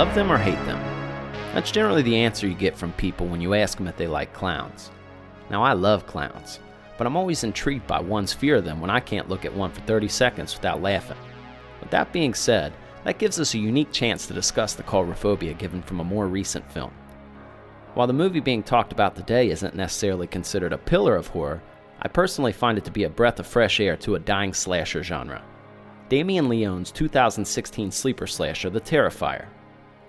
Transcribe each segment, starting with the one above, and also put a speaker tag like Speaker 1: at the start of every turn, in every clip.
Speaker 1: Love them or hate them? That's generally the answer you get from people when you ask them if they like clowns. Now, I love clowns, but I'm always intrigued by one's fear of them when I can't look at one for 30 seconds without laughing. With that being said, that gives us a unique chance to discuss the coulrophobia given from a more recent film. While the movie being talked about today isn't necessarily considered a pillar of horror, I personally find it to be a breath of fresh air to a dying slasher genre. Damien Leone's 2016 sleeper slasher, The Terrifier.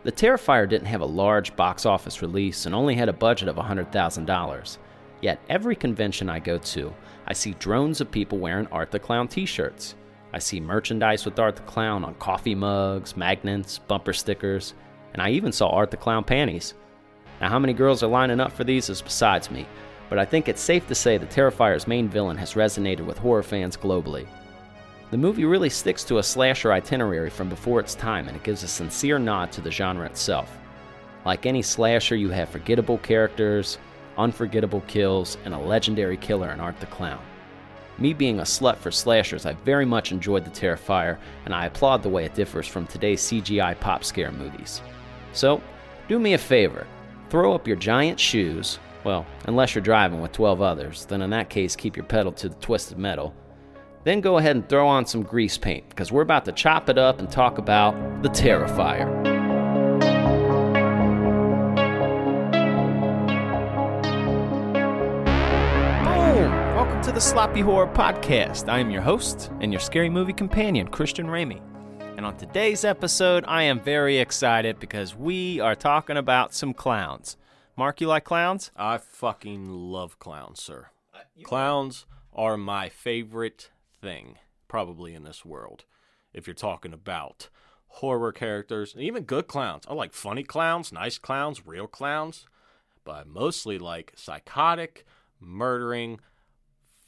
Speaker 1: The Terrifier didn't have a large box office release and only had a budget of $100,000. Yet every convention I go to, I see drones of people wearing Art the Clown t shirts. I see merchandise with Art the Clown on coffee mugs, magnets, bumper stickers, and I even saw Art the Clown panties. Now, how many girls are lining up for these is besides me, but I think it's safe to say the Terrifier's main villain has resonated with horror fans globally. The movie really sticks to a slasher itinerary from before its time, and it gives a sincere nod to the genre itself. Like any slasher, you have forgettable characters, unforgettable kills, and a legendary killer in Art the Clown. Me being a slut for slashers, I very much enjoyed The Terrifier, and I applaud the way it differs from today's CGI pop scare movies. So, do me a favor throw up your giant shoes, well, unless you're driving with 12 others, then in that case, keep your pedal to the twisted metal. Then go ahead and throw on some grease paint, because we're about to chop it up and talk about The Terrifier. Welcome to the Sloppy Horror Podcast. I am your host and your scary movie companion, Christian Ramey. And on today's episode, I am very excited because we are talking about some clowns. Mark, you like clowns?
Speaker 2: I fucking love clowns, sir. Uh, clowns are my favorite thing, probably in this world. If you're talking about horror characters, even good clowns. I like funny clowns, nice clowns, real clowns. But I mostly like psychotic, murdering,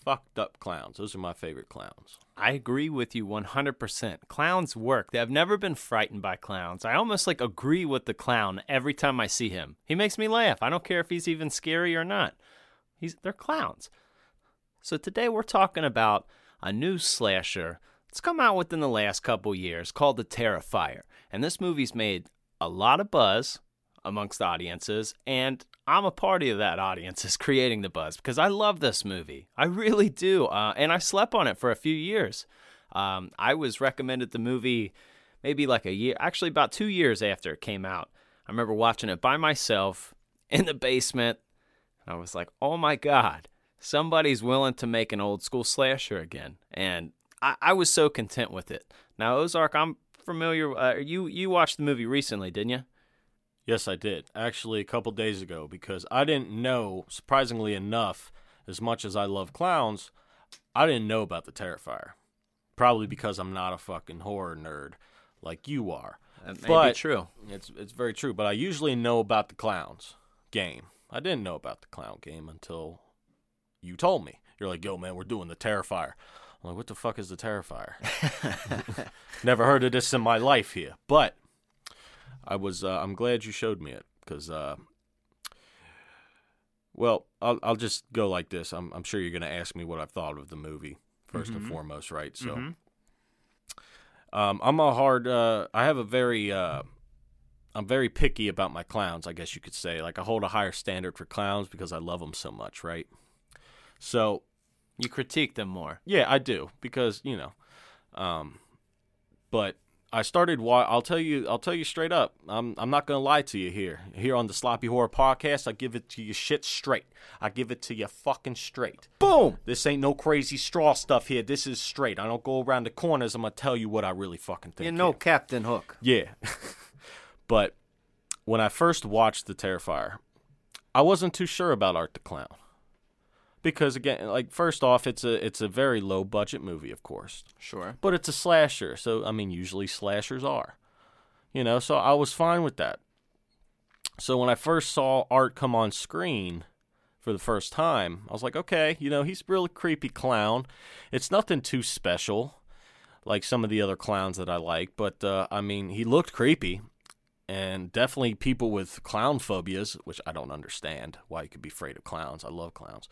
Speaker 2: fucked up clowns. Those are my favorite clowns.
Speaker 1: I agree with you 100%. Clowns work. I've never been frightened by clowns. I almost like agree with the clown every time I see him. He makes me laugh. I don't care if he's even scary or not. He's they're clowns. So today we're talking about a new slasher that's come out within the last couple years called The Terrifier. And this movie's made a lot of buzz amongst audiences and I'm a party of that audience is creating the buzz because I love this movie. I really do. Uh, and I slept on it for a few years. Um, I was recommended the movie maybe like a year, actually, about two years after it came out. I remember watching it by myself in the basement. I was like, oh my God, somebody's willing to make an old school slasher again. And I, I was so content with it. Now, Ozark, I'm familiar. Uh, you, you watched the movie recently, didn't you?
Speaker 2: Yes, I did. Actually, a couple days ago, because I didn't know, surprisingly enough, as much as I love clowns, I didn't know about the Terrifier. Probably because I'm not a fucking horror nerd like you are.
Speaker 1: That may but be true.
Speaker 2: It's it's very true. But I usually know about the clowns game. I didn't know about the clown game until you told me. You're like, yo, man, we're doing the Terrifier. I'm like, what the fuck is the Terrifier? Never heard of this in my life here. But I was uh, I'm glad you showed me it because uh, well I'll I'll just go like this. I'm I'm sure you're gonna ask me what I've thought of the movie 1st mm-hmm. and foremost, right? So. Mm-hmm. Um, I'm a hard. Uh, I have a very. Uh, I'm very picky about my clowns. I guess you could say. Like I hold a higher standard for clowns because I love them so much, right? So,
Speaker 1: you critique them more.
Speaker 2: Yeah, I do because you know. Um, but I started. I'll tell you. I'll tell you straight up. I'm. I'm not gonna lie to you here. Here on the Sloppy Horror Podcast, I give it to you shit straight. I give it to you fucking straight.
Speaker 1: Boom.
Speaker 2: This ain't no crazy straw stuff here. This is straight. I don't go around the corners. I'm gonna tell you what I really fucking think.
Speaker 1: You know, Captain Hook.
Speaker 2: Yeah. but when I first watched The Terrifier, I wasn't too sure about Art the Clown because again, like first off, it's a it's a very low budget movie, of course.
Speaker 1: Sure.
Speaker 2: But it's a slasher, so I mean, usually slashers are, you know. So I was fine with that. So when I first saw Art come on screen for the first time, I was like, okay, you know, he's a really creepy clown. It's nothing too special, like some of the other clowns that I like, but uh, I mean, he looked creepy. And definitely people with clown phobias, which I don't understand why you could be afraid of clowns. I love clowns.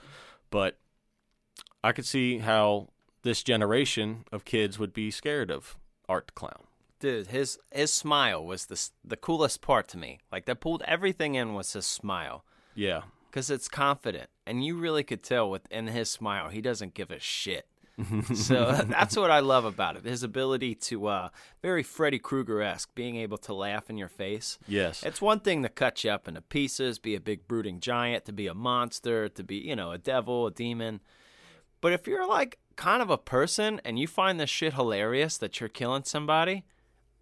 Speaker 2: But I could see how this generation of kids would be scared of Art the Clown.
Speaker 1: Dude, his his smile was the the coolest part to me. Like that pulled everything in was his smile
Speaker 2: Yeah.
Speaker 1: because it's confident, and you really could tell within his smile he doesn't give a shit. so that's what I love about it. His ability to uh, very Freddy Krueger esque, being able to laugh in your face.
Speaker 2: Yes.
Speaker 1: It's one thing to cut you up into pieces, be a big brooding giant, to be a monster, to be, you know, a devil, a demon. But if you're like kind of a person and you find this shit hilarious that you're killing somebody,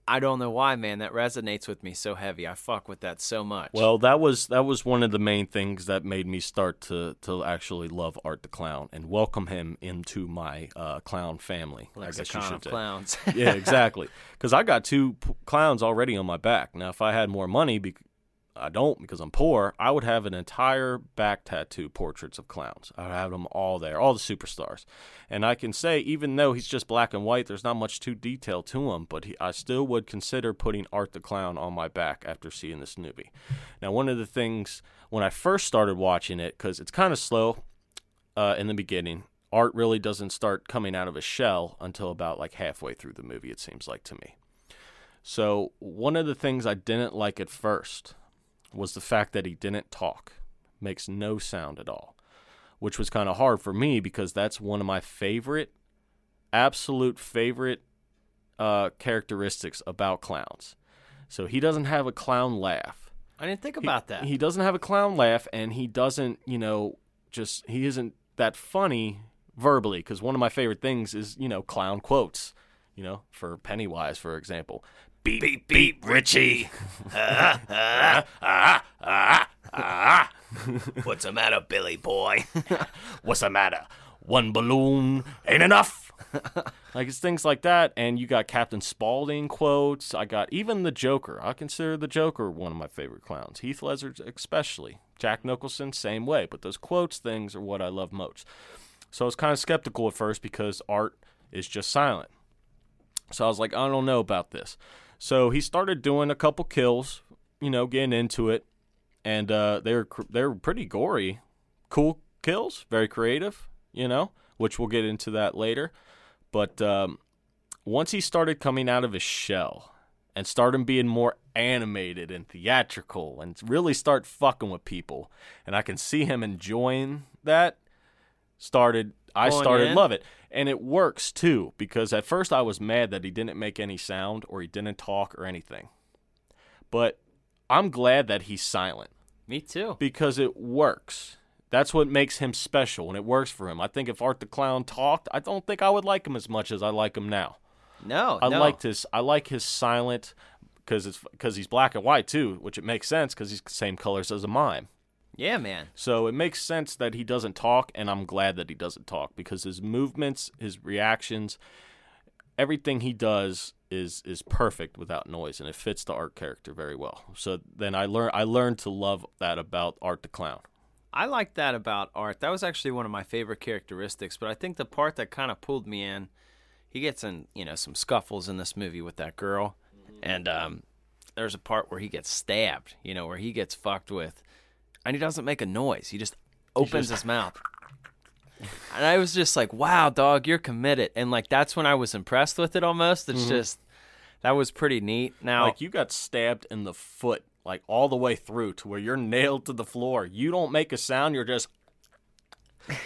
Speaker 1: I don't know why, man. That resonates with me so heavy. I fuck with that so much.
Speaker 2: Well, that was that was one of the main things that made me start to to actually love Art the Clown and welcome him into my uh, clown family. I guess you
Speaker 1: lexicon of clowns.
Speaker 2: yeah, exactly. Because I got two p- clowns already on my back. Now, if I had more money, bec I don't because I'm poor. I would have an entire back tattoo portraits of clowns. I would have them all there, all the superstars. And I can say, even though he's just black and white, there's not much too detail to him. But he, I still would consider putting Art the Clown on my back after seeing this movie. Now, one of the things when I first started watching it, because it's kind of slow uh, in the beginning. Art really doesn't start coming out of his shell until about like halfway through the movie, it seems like to me. So, one of the things I didn't like at first was the fact that he didn't talk, makes no sound at all, which was kind of hard for me because that's one of my favorite, absolute favorite uh, characteristics about clowns. So, he doesn't have a clown laugh.
Speaker 1: I didn't think
Speaker 2: He-
Speaker 1: about that.
Speaker 2: He doesn't have a clown laugh, and he doesn't, you know, just he isn't that funny verbally. Because one of my favorite things is, you know, clown quotes. You know, for Pennywise, for example. Beep beep beep, Richie. Ah, ah, ah, ah.
Speaker 1: What's the matter, Billy boy?
Speaker 2: What's the matter? One balloon ain't enough. like it's things like that, and you got Captain Spaulding quotes. I got even the Joker. I consider the Joker one of my favorite clowns. Heath Ledger especially. Jack Nicholson same way. But those quotes things are what I love most. So I was kind of skeptical at first because art is just silent. So I was like, I don't know about this. So he started doing a couple kills, you know, getting into it, and uh, they're they're pretty gory, cool kills, very creative, you know, which we'll get into that later. But um, once he started coming out of his shell and started being more animated and theatrical and really start fucking with people, and I can see him enjoying that. Started I started
Speaker 1: in?
Speaker 2: love it, and it works too because at first I was mad that he didn't make any sound or he didn't talk or anything, but I'm glad that he's silent
Speaker 1: Me too.
Speaker 2: because it works. That's what makes him special, and it works for him. I think if Art the Clown talked, I don't think I would like him as much as I like him now.
Speaker 1: No,
Speaker 2: I
Speaker 1: no.
Speaker 2: liked his. I like his silent because it's because he's black and white too, which it makes sense because he's the same colors as a mime.
Speaker 1: Yeah, man.
Speaker 2: So it makes sense that he doesn't talk, and I'm glad that he doesn't talk because his movements, his reactions, everything he does is is perfect without noise, and it fits the art character very well. So then I learn I learned to love that about Art the Clown.
Speaker 1: I like that about Art. That was actually one of my favorite characteristics. But I think the part that kind of pulled me in, he gets in, you know, some scuffles in this movie with that girl, and um, there's a part where he gets stabbed. You know, where he gets fucked with, and he doesn't make a noise. He just opens his mouth. And I was just like, "Wow, dog, you're committed." And like that's when I was impressed with it. Almost, it's just that was pretty neat. Now,
Speaker 2: Like you got stabbed in the foot, like all the way through to where you're nailed to the floor. You don't make a sound. You're just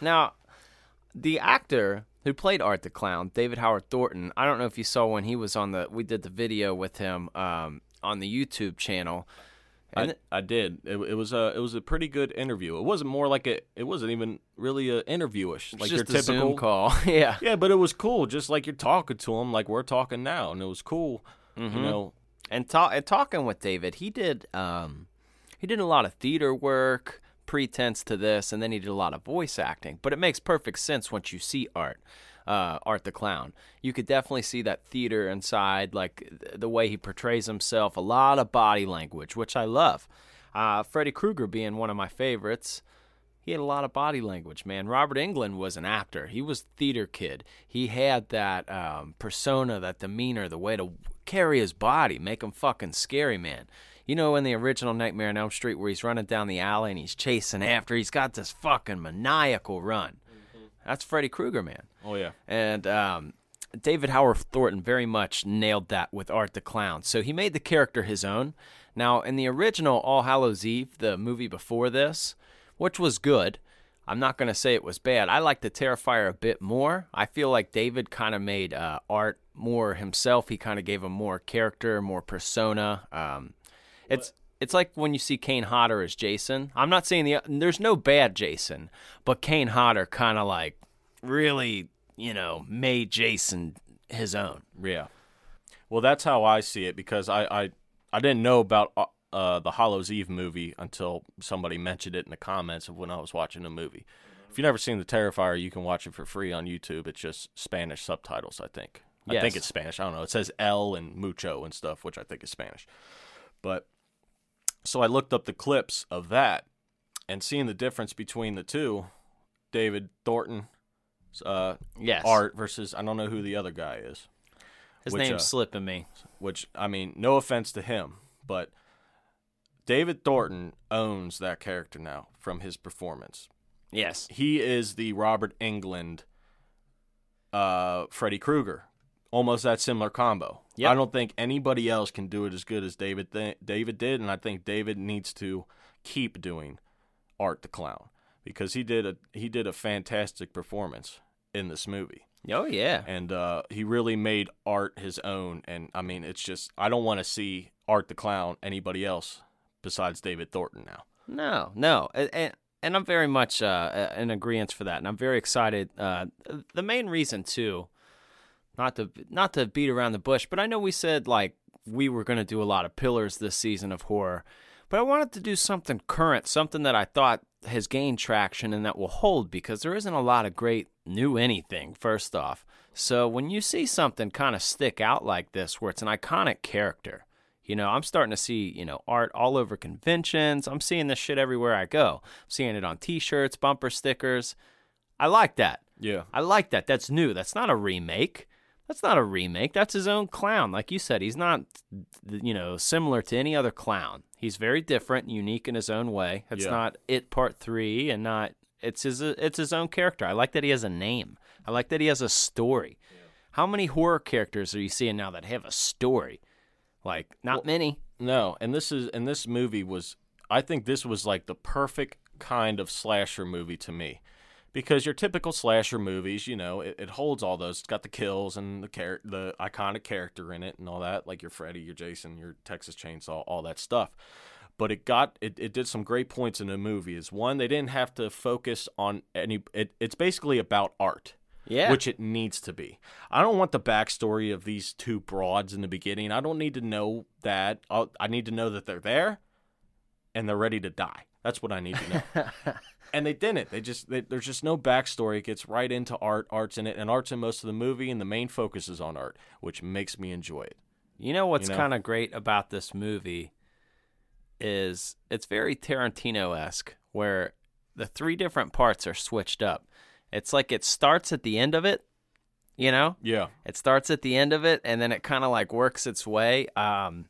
Speaker 1: Now, the actor who played Art the Clown, David Howard Thornton, I don't know if you saw when he was on the, we did the video with him um, on the YouTube channel. And
Speaker 2: I, I did. It, it was a it was a pretty good interview. It wasn't more like a. It wasn't even really a interviewish like your typical
Speaker 1: Zoom call. yeah.
Speaker 2: Yeah, but it was cool. Just like you're talking to him, like we're talking now, and it was cool. You know,
Speaker 1: And, ta- and talking with David, he did um, he did a lot of theater work, pretense to this, and then he did a lot of voice acting. But it makes perfect sense once you see Art, uh, Art the Clown. You could definitely see that theater inside, like the way he portrays himself. A lot of body language, which I love. Uh, Freddy Krueger being one of my favorites. He had a lot of body language, man. Robert Englund was an actor. He was theater kid. He had that um, persona, that demeanor, the way to carry his body, make him fucking scary, man. You know, in the original Nightmare on Elm Street, where he's running down the alley and he's chasing after, he's got this fucking maniacal run. That's Freddy Krueger, man.
Speaker 2: Oh yeah.
Speaker 1: And um, David Howard Thornton very much nailed that with Art the Clown. So he made the character his own. Now, in the original All Hallows Eve, the movie before this, which was good, I'm not going to say it was bad. I like the Terrifier a bit more. I feel like David kind of made uh, Art more himself. He kind of gave him more character, more persona. Um, it's it's like when you see Kane Hodder as Jason. I'm not saying the there's no bad Jason, but Kane Hodder kind of like really, you know, made Jason his own.
Speaker 2: Yeah. Well, that's how I see it because I I, I didn't know about uh, uh, the Hallows Eve movie until somebody mentioned it in the comments of when I was watching the movie. If you've never seen the Terrifier, you can watch it for free on YouTube. It's just Spanish subtitles, I think. I think it's Spanish. I don't know. It says El and Mucho and stuff, which I think is Spanish. But so I looked up the clips of that and seeing the difference between the two, David Thornton, uh,
Speaker 1: Yes.
Speaker 2: art versus I don't know who the other guy is.
Speaker 1: His
Speaker 2: which,
Speaker 1: name's
Speaker 2: uh,
Speaker 1: slipping me.
Speaker 2: which I mean, no offense to him, but David Thornton owns that character now from his performance.
Speaker 1: Yes.
Speaker 2: He is the Robert Englund, uh, Freddy Krueger, almost that similar combo.
Speaker 1: Yep.
Speaker 2: I don't think anybody else can do it as good as David th- David did, and I think David needs to keep doing Art the Clown because he did a he did a fantastic performance in this movie
Speaker 1: Oh yeah.
Speaker 2: and uh, he really made art his own. And I mean, it's just I don't want to see Art the Clown anybody else besides David Thornton now.
Speaker 1: No, no, and and, I'm very much uh, in agreement for that, and I'm very excited. Uh, the main reason too, not to not to beat around the bush, but I know we said like we were going to do a lot of pillars this season of horror, but I wanted to do something current, something that I thought has gained traction and that will hold because there isn't a lot of great new anything. First off, so when you see something kind of stick out like this, where it's an iconic character. You know, I'm starting to see, you know, art all over conventions. I'm seeing this shit everywhere I go. I'm seeing it on t-shirts, bumper stickers. I like that.
Speaker 2: Yeah,
Speaker 1: I like that. That's new. That's not a remake. That's not a remake. That's his own clown. Like you said, he's not, you know, similar to any other clown. He's very different, unique in his own way. It's
Speaker 2: Yeah.
Speaker 1: not it part three, and not it's his it's his own character. I like that he has a name. I like that he has a story. How many horror characters are you seeing now that have a story? Like not many.
Speaker 2: no, and this is and this movie was I think this was like the perfect kind of slasher movie to me. Because your typical slasher movies, you know, it, it holds all those. It's got the kills and the char- the iconic character in it and all that, like your Freddy, your Jason, your Texas Chainsaw, all that stuff. but it got it, it did some great points in the movie is one they didn't have to focus on any it, it's basically about art
Speaker 1: Yeah.
Speaker 2: which it needs to be i don't want the backstory of these two broads in the beginning i don't need to know that I'll, i need to know that they're there and they're ready to die that's what i need to know and they didn't they just they, there's just no backstory it gets right into art art's in it and art's in most of the movie and the main focus is on art which makes me enjoy it
Speaker 1: You know what's
Speaker 2: You know?
Speaker 1: kind of great about this movie is it's very Tarantino esque, where the three different parts are switched up. It's like it starts at the end of it, you know?
Speaker 2: yeah
Speaker 1: It starts at the end of it, and then it kind of like works its way. Um,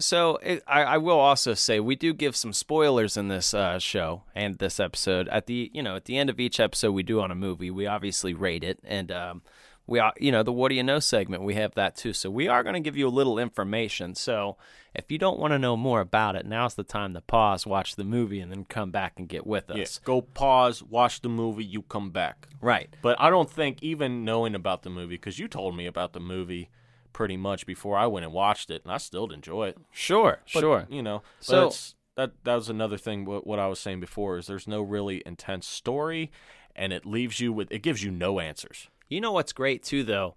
Speaker 1: so it, I, I will also say we do give some spoilers in this uh, show and this episode. At the you know at the end of each episode we do on a movie, we obviously rate it, and um, we are you know the what do you know segment we have that too. So we are going to give you a little information. So if you don't want to know more about it, now's the time to pause, watch the movie, and then come back and get with us.
Speaker 2: yeah go pause watch the movie you come back
Speaker 1: Right.
Speaker 2: But I don't think even knowing about the movie, because you told me about the movie pretty much before I went and watched it, and I still enjoy it.
Speaker 1: Sure.
Speaker 2: But,
Speaker 1: sure.
Speaker 2: You know,
Speaker 1: So-
Speaker 2: that that was another thing. What, what I was saying before is there's no really intense story, and it leaves you with it gives you no answers.
Speaker 1: You know what's great too, though?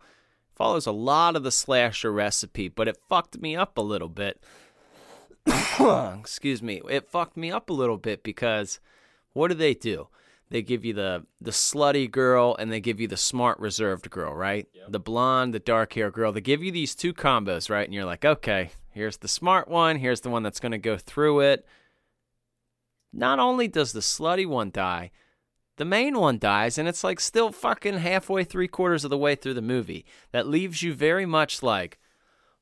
Speaker 1: Follows a lot of the slasher recipe, but it fucked me up a little bit. Excuse me. It fucked me up a little bit because what do they do? They give you the the slutty girl and they give you the smart reserved girl, right? The blonde, the dark hair girl. They give you these two combos, right? And you're like, okay, here's the smart one. Here's the one that's going to go through it. Not only does the slutty one die, the main one dies, and it's like still fucking halfway, three quarters of the way through the movie. That leaves you very much like,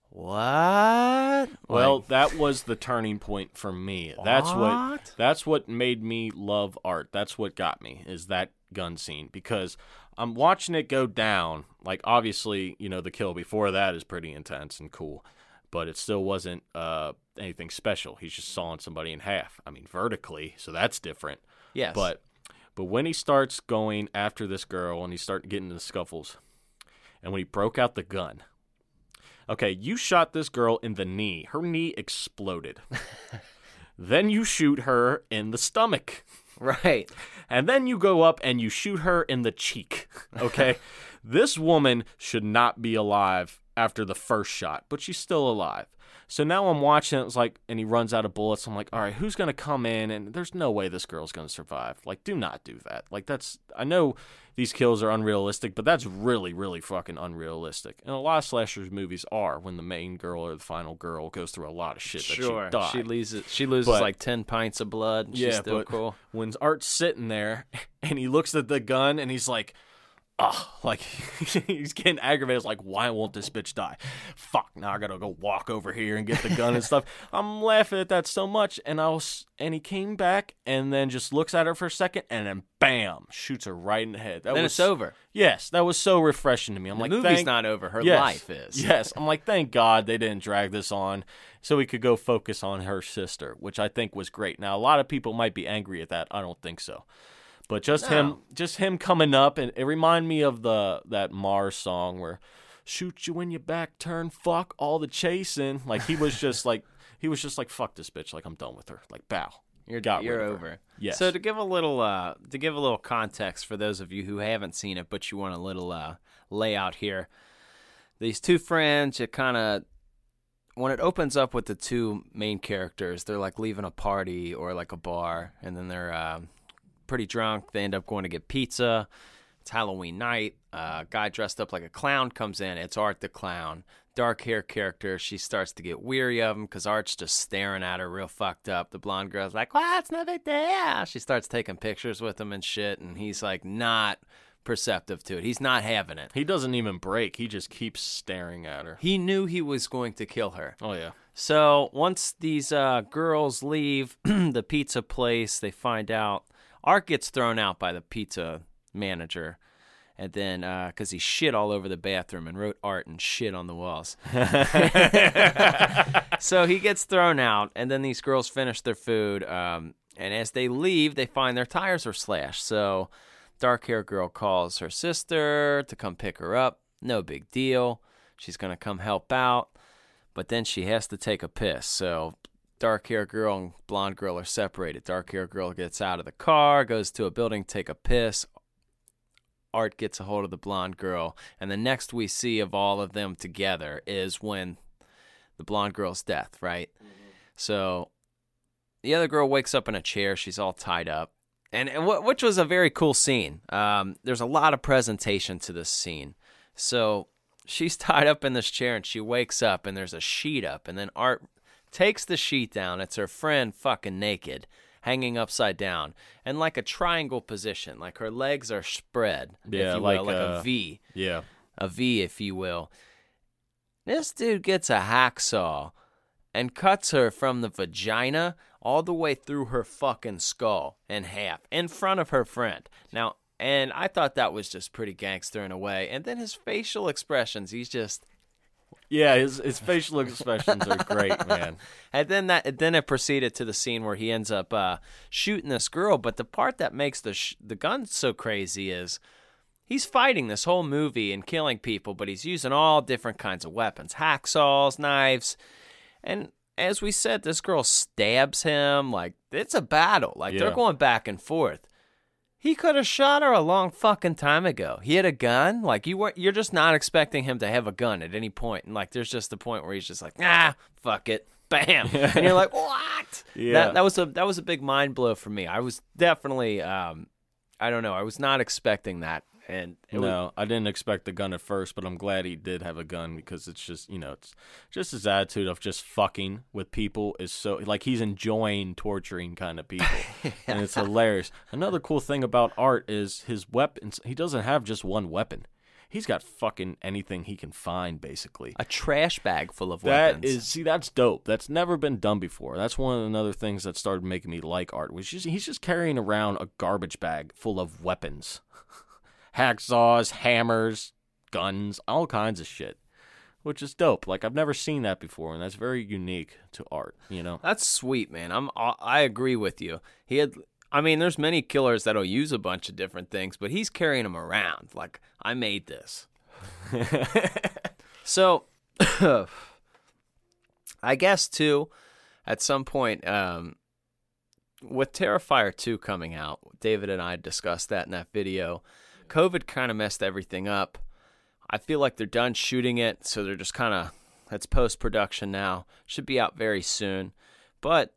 Speaker 1: what?
Speaker 2: Well,
Speaker 1: Like,
Speaker 2: that was the turning point for me. That's what
Speaker 1: What?
Speaker 2: that's what made me love art. That's what got me is that gun scene because I'm watching it go down. Like obviously, you know, the kill before that is pretty intense and cool, but it still wasn't uh, anything special. He's just sawing somebody in half. I mean, vertically, so that's different.
Speaker 1: Yes.
Speaker 2: But but when he starts going after this girl and he start getting into scuffles, and when he broke out the gun, okay, you shot this girl in the knee. Her knee exploded. then you shoot her in the stomach.
Speaker 1: right.
Speaker 2: And then you go up and you shoot her in the cheek. Okay? this woman should not be alive after the first shot, but she's still alive. So now I'm watching it, it's like, and he runs out of bullets. I'm like, all right, who's going to come in? And there's no way this girl's going to survive. Like, do not do that. Like, that's, I know these kills are unrealistic, but that's really, really fucking unrealistic. And a lot of slashers movies are when the main girl or the final girl goes through a lot of shit that
Speaker 1: Sure.
Speaker 2: she.
Speaker 1: She loses. She loses
Speaker 2: But-
Speaker 1: like ten pints of blood. and she's still
Speaker 2: but
Speaker 1: cool.
Speaker 2: when Art's sitting there and he looks at the gun and he's like, oh, like he's getting aggravated. It's like, why won't this bitch die? Fuck, now I gotta go walk over here and get the gun and stuff. I'm laughing at that so much. And I was, and he came back and then just looks at her for a second and then bam, shoots her right in the head. That
Speaker 1: Then
Speaker 2: was
Speaker 1: it's over.
Speaker 2: Yes, that was so refreshing to me. I'm
Speaker 1: The
Speaker 2: like,
Speaker 1: movie's
Speaker 2: thank-
Speaker 1: not over. Her
Speaker 2: Yes.
Speaker 1: life is.
Speaker 2: Yes. I'm like, thank God they didn't drag this on so we could go focus on her sister, which I think was great. Now, a lot of people might be angry at that. I don't think so. But just him just him coming up and it reminded me of the that Mars song where shoot you in your back turn fuck all the chasing like he was just like he was just like fuck this bitch like I'm done with her like bow
Speaker 1: You're
Speaker 2: Got
Speaker 1: you're
Speaker 2: her.
Speaker 1: over.
Speaker 2: Yes.
Speaker 1: So to give a little uh to give a little context for those of you who haven't seen it but you want a little uh layout here. These two friends, it kind of when it opens up with the two main characters, they're like leaving a party or like a bar, and then they're uh, pretty drunk. They end up going to get pizza. It's Halloween night. Uh, guy dressed up like a clown comes in. It's Art the clown. Dark hair character. She starts to get weary of him because Art's just staring at her real fucked up. The blonde girl's like, "Well, it's no big deal." She starts taking pictures with him and shit, and he's like not perceptive to it. He's not having it.
Speaker 2: he doesn't even break he just keeps staring at her
Speaker 1: He knew he was going to kill her.
Speaker 2: oh yeah
Speaker 1: So once these uh, girls leave the pizza place, they find out Art gets thrown out by the pizza manager, and then because he shit all over the bathroom and wrote art and shit on the walls. so he gets thrown out, and then these girls finish their food. Um, and as they leave, they find their tires are slashed. So dark hair girl calls her sister to come pick her up. No big deal. She's gonna come help out but then she has to take a piss. So dark hair girl and blonde girl are separated. Dark hair girl gets out of the car, goes to a building, take a piss. Art gets a hold of the blonde girl, and the next we see of all of them together is when the blonde girl's death, right? So the other girl wakes up in a chair. She's all tied up, and, and wh- which was a very cool scene. Um, there's a lot of presentation to this scene. So she's tied up in this chair, and she wakes up, and there's a sheet up, and then Art takes the sheet down. It's her friend fucking naked, hanging upside down, and like a triangle position, like her legs are spread,
Speaker 2: Yeah,
Speaker 1: if you
Speaker 2: like,
Speaker 1: will, like a
Speaker 2: uh,
Speaker 1: V
Speaker 2: yeah
Speaker 1: a V, if you will. This dude gets a hacksaw and cuts her from the vagina all the way through her fucking skull in half in front of her friend. Now, and I thought that was just pretty gangster in a way. And then his facial expressions, he's just.
Speaker 2: Yeah his his facial expressions are great man
Speaker 1: And then that, then it proceeded to the scene where he ends up uh, shooting this girl. But the part that makes the sh- the gun so crazy is he's fighting this whole movie and killing people, but he's using all different kinds of weapons, hacksaws, knives, and as we said, this girl stabs him. Like it's a battle. Like they're going back and forth. He could have shot her a long fucking time ago. He had a gun. Like you were, you're just not expecting him to have a gun at any point. And like, there's just the point where he's just like, ah, fuck it, bam, and you're like, what?
Speaker 2: Yeah.
Speaker 1: That that was a that was a big mind blow for me. I was definitely, um, I don't know, I was not expecting that. And it was,
Speaker 2: no, I didn't expect the gun at first, but I'm glad he did have a gun because it's just you know it's just his attitude of just fucking with people is so like he's enjoying torturing kind of people, and it's hilarious. Another cool thing about Art is his weapons. He doesn't have just one weapon. he's got fucking anything he can find, basically.
Speaker 1: A trash bag full of
Speaker 2: That
Speaker 1: weapons.
Speaker 2: is, see, that's dope. That's never been done before. That's one of the other things that started making me like art. Was just he's just carrying around a garbage bag full of weapons, hacksaws, hammers, guns, all kinds of shit, which is dope. Like I've never seen that before, and that's very unique to art. You know,
Speaker 1: That's sweet, man. I'm I agree with you. He had I mean, there's many killers that'll use a bunch of different things, but he's carrying them around like I made this. so I guess too at some point um with Terrifier 2 coming out, David and I discussed that in that video. COVID kind of messed everything up. I feel like they're done shooting it, so they're just kind of it's post production now. Should be out very soon. But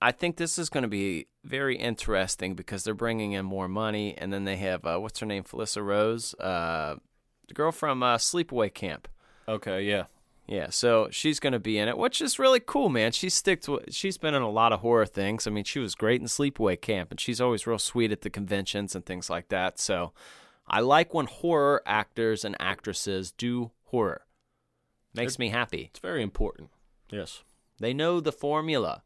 Speaker 1: I think this is going to be very interesting because they're bringing in more money, and then they have uh, what's her name, Felissa Rose, uh, the girl from uh, Sleepaway Camp.
Speaker 2: okay, yeah,
Speaker 1: Yeah, so she's going to be in it, which is really cool, man. She's stick to she's been in a lot of horror things. I mean, she was great in Sleepaway Camp, and she's always real sweet at the conventions and things like that. So, I like when horror actors and actresses do horror. Makes me happy.
Speaker 2: it's very important. Yes.
Speaker 1: They know the formula.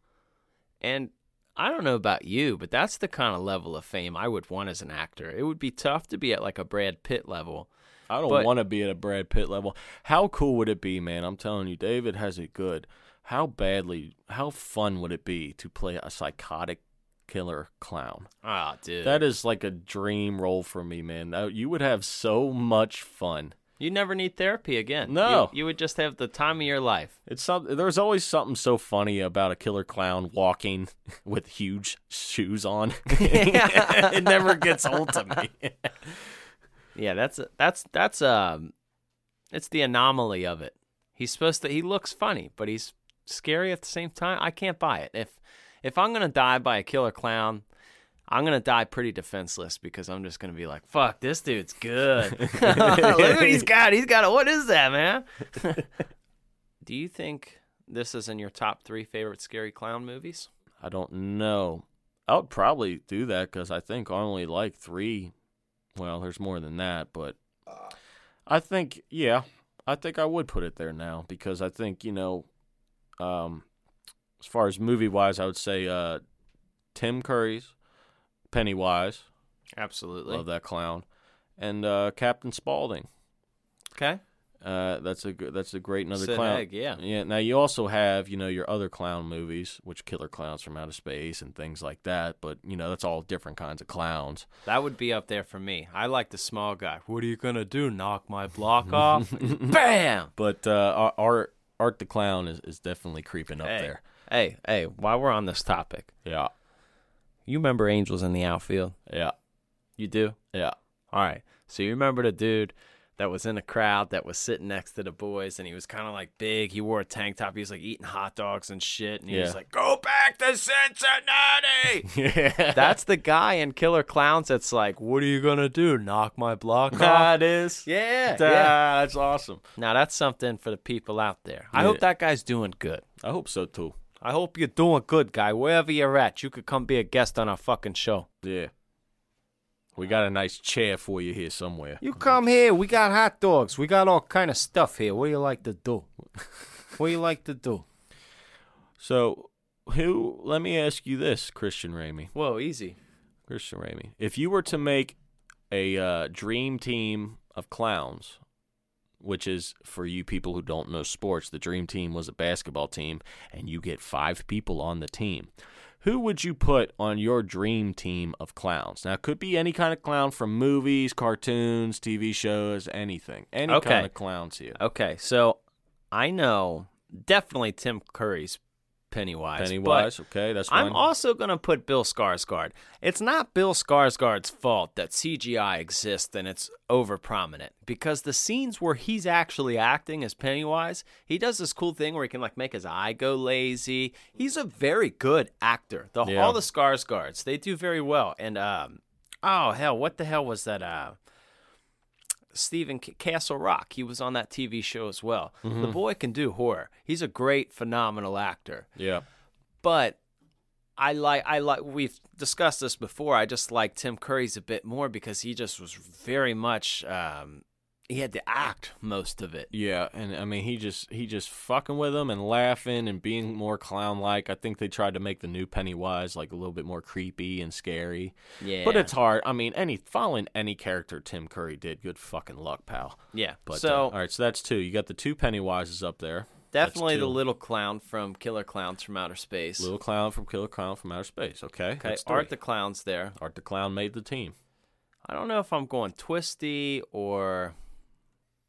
Speaker 1: And I don't know about you, but that's the kind of level of fame I would want as an actor. It would be tough to be at like a Brad Pitt level.
Speaker 2: I don't want to be at a Brad Pitt level. How cool would it be, man? I'm telling you, David has it good. How badly, how fun would it be to play a psychotic killer clown?
Speaker 1: Ah, dude.
Speaker 2: That is like a dream role for me, man. You would have so much fun.
Speaker 1: you never need therapy again.
Speaker 2: No.
Speaker 1: You, you would just have the time of your life.
Speaker 2: It's some, there's always something so funny about a killer clown walking with huge shoes on. it never gets old to me.
Speaker 1: Yeah, that's that's that's um it's the anomaly of it. He's supposed to he looks funny, but he's scary at the same time. I can't buy it. If if I'm to die by a killer clown, I'm to die pretty defenseless because I'm just to be like, "Fuck, this dude's good." Look what he's got. He's got a What is that, man? Do you think this is in your top 3 favorite scary clown movies?
Speaker 2: I don't know. I would probably do that because I think I only like three. Well, there's more than that, but I think yeah, I think I would put it there now because I think you know, um, as far as movie wise, I would say uh, Tim Curry's Pennywise,
Speaker 1: Absolutely.
Speaker 2: love that clown, and uh, Captain Spaulding.
Speaker 1: Okay.
Speaker 2: Uh, that's a good, that's a great another
Speaker 1: Sid
Speaker 2: clown.
Speaker 1: Haig, yeah.
Speaker 2: Yeah. Now you also have you know your other clown movies, which Killer Clowns from Outer Space and things like that. But you know that's all different kinds of clowns.
Speaker 1: That would be up there for me. I like the small guy. What are you gonna do? Knock my block off? Bam!
Speaker 2: But uh, Art Art the Clown is, is definitely creeping up
Speaker 1: Hey.
Speaker 2: there.
Speaker 1: Hey, hey! While we're on this topic,
Speaker 2: Yeah.
Speaker 1: you remember Angels in the Outfield?
Speaker 2: Yeah.
Speaker 1: You do?
Speaker 2: Yeah.
Speaker 1: All right. So you remember the dude that was in a crowd that was sitting next to the boys, and he was kind of like big. He wore a tank top. He was like eating hot dogs and shit, and he was like, "Go back to Cincinnati."
Speaker 2: Yeah.
Speaker 1: That's the guy in Killer Clowns. That's like, "What are you gonna do? Knock my block off?"
Speaker 2: that is.
Speaker 1: yeah,
Speaker 2: Ah,
Speaker 1: yeah.
Speaker 2: That's awesome.
Speaker 1: Now that's something for the people out there. I
Speaker 2: Yeah.
Speaker 1: hope that guy's doing good.
Speaker 2: I hope so too.
Speaker 1: I hope you're doing good, guy. Wherever you're at, you could come be a guest on our fucking show.
Speaker 2: Yeah. We got a nice chair for you here somewhere.
Speaker 1: You come here. We got hot dogs. We got all kind of stuff here. What do you like to do? what do you like to do?
Speaker 2: So, who? Let me ask you this, Christian Ramey.
Speaker 1: Whoa, easy.
Speaker 2: Christian Ramey. If you were to make a uh, dream team of clowns, which is for you people who don't know sports, the dream team was a basketball team, and you get five people on the team. Who would you put on your dream team of clowns? Now, it could be any kind of clown from movies, cartoons, TV shows, anything. Any
Speaker 1: Okay.
Speaker 2: kind of clowns here.
Speaker 1: Okay, so I know definitely Tim Curry's Pennywise. but
Speaker 2: Pennywise, okay, that's one.
Speaker 1: I'm also going to put Bill Skarsgård. It's not Bill Skarsgård's fault that CGI exists and it's over prominent because the scenes where he's actually acting as Pennywise, he does this cool thing where he can like make his eye go lazy. He's a very good actor. The
Speaker 2: Yeah.
Speaker 1: all the Skarsgårds, they do very well. And um oh hell, what the hell was that uh Stephen K- Castle Rock. He was on that TV show as well. The boy can do horror. He's a great, phenomenal actor.
Speaker 2: yeah.
Speaker 1: But I like I like we've discussed this before. I just like Tim Curry's a bit more because he just was very much um, he had to act most of it.
Speaker 2: Yeah, and I mean he just he just fucking with them and laughing and being more clown like. I think they tried to make the new Pennywise like a little bit more creepy and scary.
Speaker 1: Yeah,
Speaker 2: But it's hard. I mean, any following any character Tim Curry did, good fucking luck, pal.
Speaker 1: yeah.
Speaker 2: But
Speaker 1: so
Speaker 2: uh, all right, so that's two. You got the two Pennywises up there.
Speaker 1: Definitely the little clown from Killer Clowns from Outer Space.
Speaker 2: Little clown from Killer Clown from Outer Space. Okay,
Speaker 1: okay. Art the Clown's there.
Speaker 2: Art the Clown made the team.
Speaker 1: I don't know if I'm going Twisty or.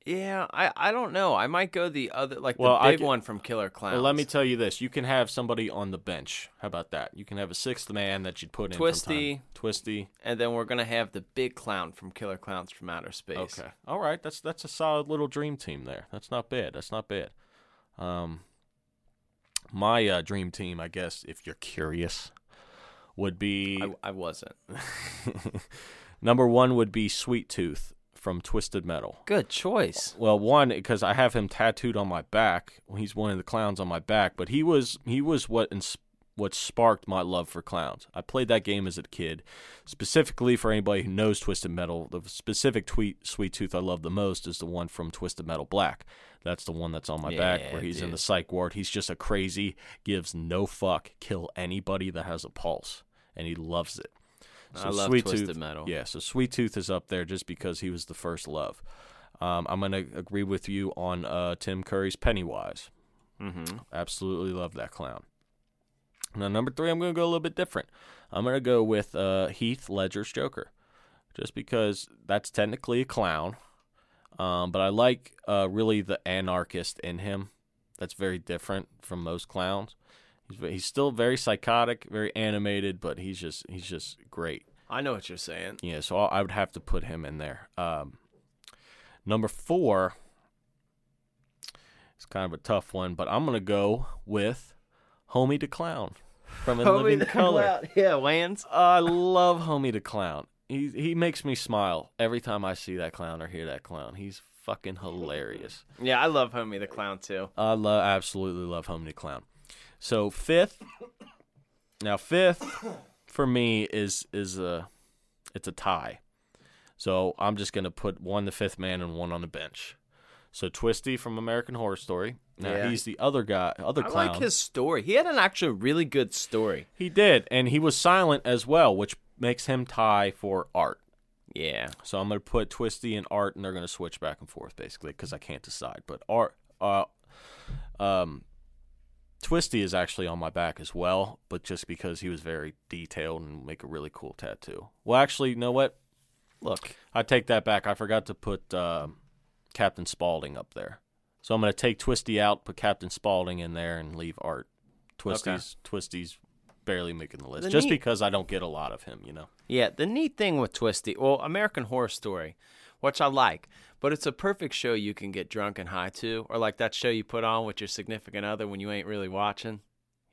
Speaker 1: Yeah, I, I don't know. I might go the other like
Speaker 2: Well,
Speaker 1: the big
Speaker 2: g-
Speaker 1: one from Killer Clowns.
Speaker 2: Well, let me tell you this: you can have somebody on the bench. How about that? You can have a sixth man that you'd put in.
Speaker 1: Twisty.
Speaker 2: Twisty.
Speaker 1: and then we're gonna have the big clown from Killer Clowns from Outer Space.
Speaker 2: Okay. All right. That's that's a solid little dream team there. That's not bad. That's not bad. Um, my uh, dream team, I guess, if you're curious, would be
Speaker 1: I, I wasn't.
Speaker 2: number one would be Sweet Tooth from Twisted Metal.
Speaker 1: Good choice.
Speaker 2: Well, one because I have him tattooed on my back. He's one of the clowns on my back, but he was he was what ins- what sparked my love for clowns. I played that game as a kid, specifically for anybody who knows Twisted Metal. The specific tweet Sweet Tooth I love the most is the one from Twisted Metal Black. That's the one that's on my back where he's in the psych ward. He's just a crazy, gives no fuck, kill anybody that has a pulse, and he loves it.
Speaker 1: I love
Speaker 2: Sweet
Speaker 1: Twisted
Speaker 2: Tooth,
Speaker 1: Metal.
Speaker 2: Yeah, so Sweet Tooth is up there just because he was the first love. Um, I'm gonna agree with you on uh, Tim Curry's Pennywise.
Speaker 1: Mm-hmm.
Speaker 2: Absolutely love that clown. Now number three, I'm gonna go a little bit different. I'm gonna go with uh, Heath Ledger's Joker, just because that's technically a clown, um, but I like uh, really the anarchist in him. That's very different from most clowns. He's, he's still very psychotic, very animated, but he's just he's just great.
Speaker 1: I know what you're saying.
Speaker 2: Yeah, so I would have to put him in there. Um, number four is kind of a tough one, but I'm gonna go with Homie the Clown from In Living Color.
Speaker 1: Yeah, Lance.
Speaker 2: I love Homie the Clown. He he makes me smile every time I see that clown or hear that clown. He's fucking hilarious.
Speaker 1: Yeah, I love Homie the Clown too.
Speaker 2: I love absolutely love Homie the Clown. So fifth, now fifth for me is is a it's a tie. So I'm just gonna put one the fifth man and one on the bench. So Twisty from American Horror Story. Now
Speaker 1: Yeah.
Speaker 2: he's the other guy, other
Speaker 1: I like his story. He had an actually really good story.
Speaker 2: He did, and he was silent as well, which makes him tie for art.
Speaker 1: Yeah.
Speaker 2: So I'm gonna put Twisty and Art, and they're gonna switch back and forth basically because I can't decide. But Art, uh, um, Twisty is actually on my back as well, but just because he was very detailed and make a really cool tattoo. Well, actually, you know what?
Speaker 1: Look.
Speaker 2: I take that back. I forgot to put uh, Captain Spaulding up there. So I'm gonna take Twisty out, put Captain Spaulding in there, and leave Art. Twisty's Twisty's barely making the list,
Speaker 1: The
Speaker 2: just
Speaker 1: neat-
Speaker 2: because I don't get a lot of him. You know.
Speaker 1: Yeah, the neat thing with Twisty, well, American Horror Story, which I like, but it's a perfect show you can get drunk and high to, or like that show you put on with your significant other when you ain't really watching.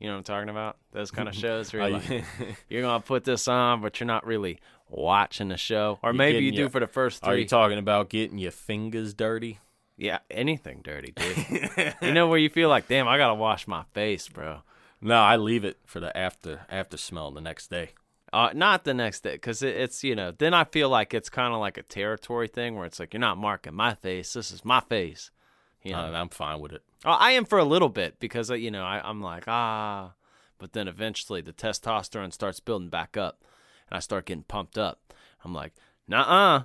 Speaker 1: You know what I'm talking about? Those kind of shows where you're, like, you're gonna put this on, but you're not really watching the show, or
Speaker 2: You're
Speaker 1: maybe you do
Speaker 2: your-
Speaker 1: for the first
Speaker 2: Are
Speaker 1: three.
Speaker 2: you talking about getting your fingers dirty?
Speaker 1: yeah, anything dirty, dude. you know where you feel like, damn, I gotta wash my face, bro.
Speaker 2: No, I leave it for the after after smell the next day.
Speaker 1: Uh, not the next day, because it, it's you know. Then I feel like it's kind of like a territory thing where it's like you're not marking my face. This is my face. You know,
Speaker 2: Uh, I'm fine with it.
Speaker 1: Oh, I am for a little bit because uh, you know I, I'm like ah, but then eventually the testosterone starts building back up, and I start getting pumped up. I'm like, nah,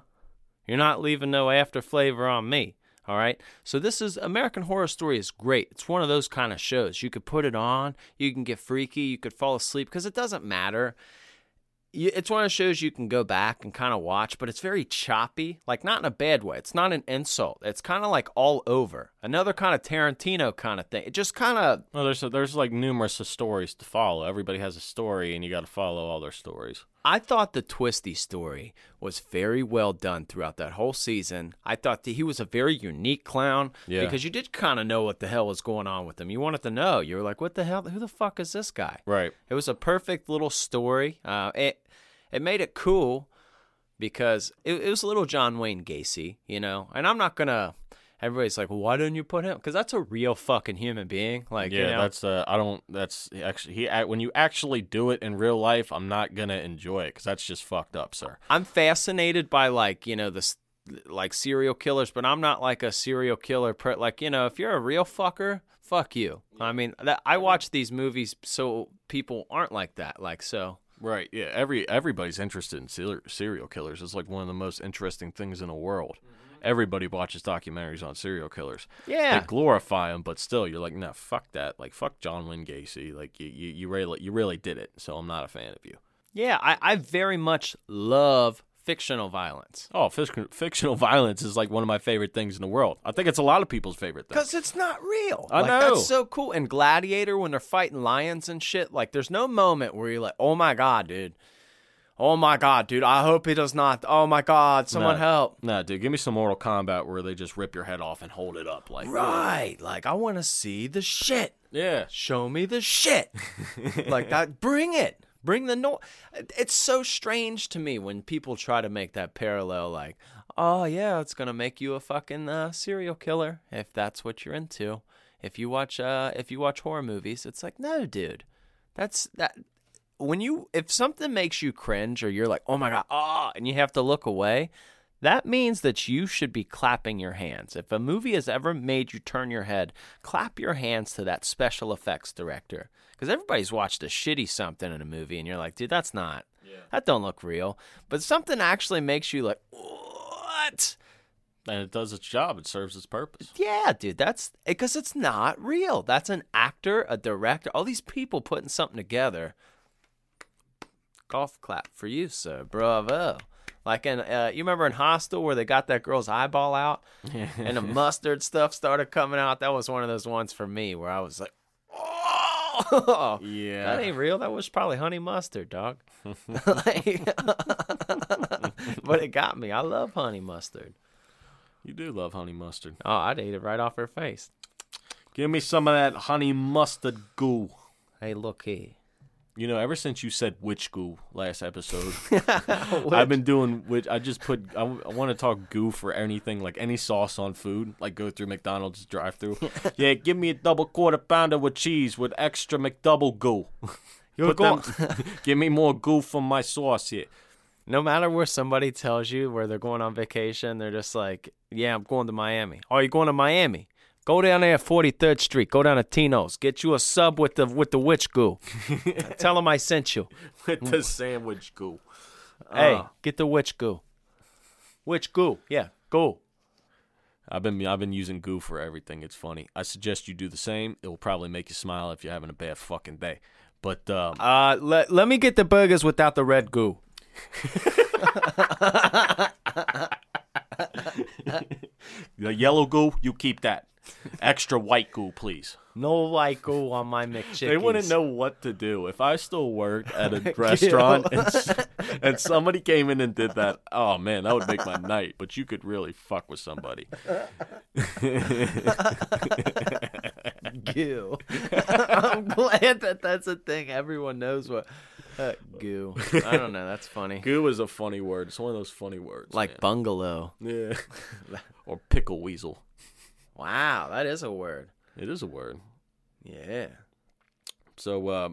Speaker 1: you're not leaving no after flavor on me. All right. So this is American Horror Story is great. It's one of those kind of shows. You could put it on, you can get freaky, you could fall asleep because it doesn't matter. It's one of those shows you can go back and kind of watch, but it's very choppy, like not in a bad way. It's not an insult. It's kind of like all over. Another kind of Tarantino kind of thing. It just kind of
Speaker 2: Well, there's there's like numerous stories to follow. Everybody has a story, and you got to follow all their stories.
Speaker 1: I thought the Twisty story was very well done throughout that whole season. I thought that he was a very unique clown
Speaker 2: Yeah.
Speaker 1: because you did kind of know what the hell was going on with him. You wanted to know. You were like, "What the hell? Who the fuck is this guy?"
Speaker 2: Right.
Speaker 1: It was a perfect little story. Uh, it it made it cool because it, it was a little John Wayne Gacy, you know. And I'm not gonna everybody's like, well, why didn't you put him? Because that's a real fucking human being. Like,
Speaker 2: Yeah,
Speaker 1: you know,
Speaker 2: that's uh, I don't. That's actually he. When you actually do it in real life, I'm not gonna enjoy it because that's just fucked up, sir.
Speaker 1: I'm fascinated by like you know this like serial killers, but I'm not like a serial killer. Per- like you know, if you're a real fucker, fuck you. I mean, that, I watch these movies so people aren't like that. Like so.
Speaker 2: Right. Yeah. Every everybody's interested in ser- serial killers. It's like one of the most interesting things in the world. Mm-hmm. Everybody watches documentaries on serial killers.
Speaker 1: Yeah.
Speaker 2: They glorify them, but still, you're like, no, fuck that. Like, fuck John Wayne Gacy. Like, you, you, you really, you really did it. So I'm not a fan of you.
Speaker 1: Yeah, I, I very much love fictional violence.
Speaker 2: Oh, fic- fictional violence is like one of my favorite things in the world. I think it's a lot of people's favorite thing.
Speaker 1: Because it's not real.
Speaker 2: I
Speaker 1: like,
Speaker 2: know.
Speaker 1: That's so cool. And Gladiator, when they're fighting lions and shit, like, there's no moment where you're like, oh my God, dude. Oh my God, dude. I hope he does not. Oh my God, someone
Speaker 2: No.
Speaker 1: help.
Speaker 2: Nah, dude, give me some Mortal Kombat where they just rip your head off and hold it up. Like,
Speaker 1: Right. Like, I want to see the shit.
Speaker 2: yeah.
Speaker 1: Show me the shit. like that. Bring it. Bring the noise. It's so strange to me when people try to make that parallel. Like, oh yeah, it's gonna make you a fucking uh, serial killer if that's what you're into. If you watch, uh, if you watch horror movies, it's like, no, dude, that's that. When you, if something makes you cringe or you're like, oh my god, ah, and you have to look away, that means that you should be clapping your hands. If a movie has ever made you turn your head, clap your hands to that special effects director. Because everybody's watched a shitty something in a movie, and you're like, dude, that's not, that don't look real. But something actually makes you like, what?
Speaker 2: And it does its job. It serves its purpose.
Speaker 1: Yeah, dude, that's because it's not real. That's an actor, a director, all these people putting something together. Golf clap for you, sir. Bravo. Like in, uh, you remember in Hostel where they got that girl's eyeball out and the mustard stuff started coming out? That was one of those ones for me where I was like, oh,
Speaker 2: Yeah.
Speaker 1: that ain't real. That was probably honey mustard, dog. Like- but it got me. I love honey mustard.
Speaker 2: You do love honey mustard.
Speaker 1: Oh, I'd eat it right off her face.
Speaker 2: Give me some of that honey mustard goo.
Speaker 1: Hey, look here.
Speaker 2: You know, ever since you said witch goo last episode, I've been doing which I just put. I, want to talk goo for anything, like any sauce on food. Like go through McDonald's drive-through. yeah, give me a double quarter pounder with cheese with extra McDouble goo.
Speaker 1: You're
Speaker 2: Put them, give me more goo from my sauce here.
Speaker 1: no matter where somebody tells you where they're going on vacation, they're just like, "Yeah, I'm going to Miami." Oh, you going to Miami? Go down there, at 43rd Street. Go down to Tino's. Get you a sub with the with the witch goo. Tell them I sent you.
Speaker 2: With the sandwich goo.
Speaker 1: Hey,
Speaker 2: Ah.
Speaker 1: get the witch goo. Witch goo. Yeah, goo.
Speaker 2: I've been I've been using goo for everything. It's funny. I suggest you do the same. It will probably make you smile if you're having a bad fucking day. But um,
Speaker 1: Uh, let let me get the burgers without the red goo.
Speaker 2: the yellow goo, you keep that. Extra white goo, please.
Speaker 1: No white goo on my McChickies.
Speaker 2: They wouldn't know what to do if I still worked at a restaurant and, and somebody came in and did that. Oh man, that would make my night. But you could really fuck with somebody.
Speaker 1: goo. I'm glad that that's a thing. Everyone knows what uh, goo. I don't know. That's funny.
Speaker 2: Goo is a funny word. It's one of those funny words.
Speaker 1: Like bungalow.
Speaker 2: yeah, or pickle weasel.
Speaker 1: Wow, that is a word.
Speaker 2: It is a word.
Speaker 1: Yeah.
Speaker 2: So uh,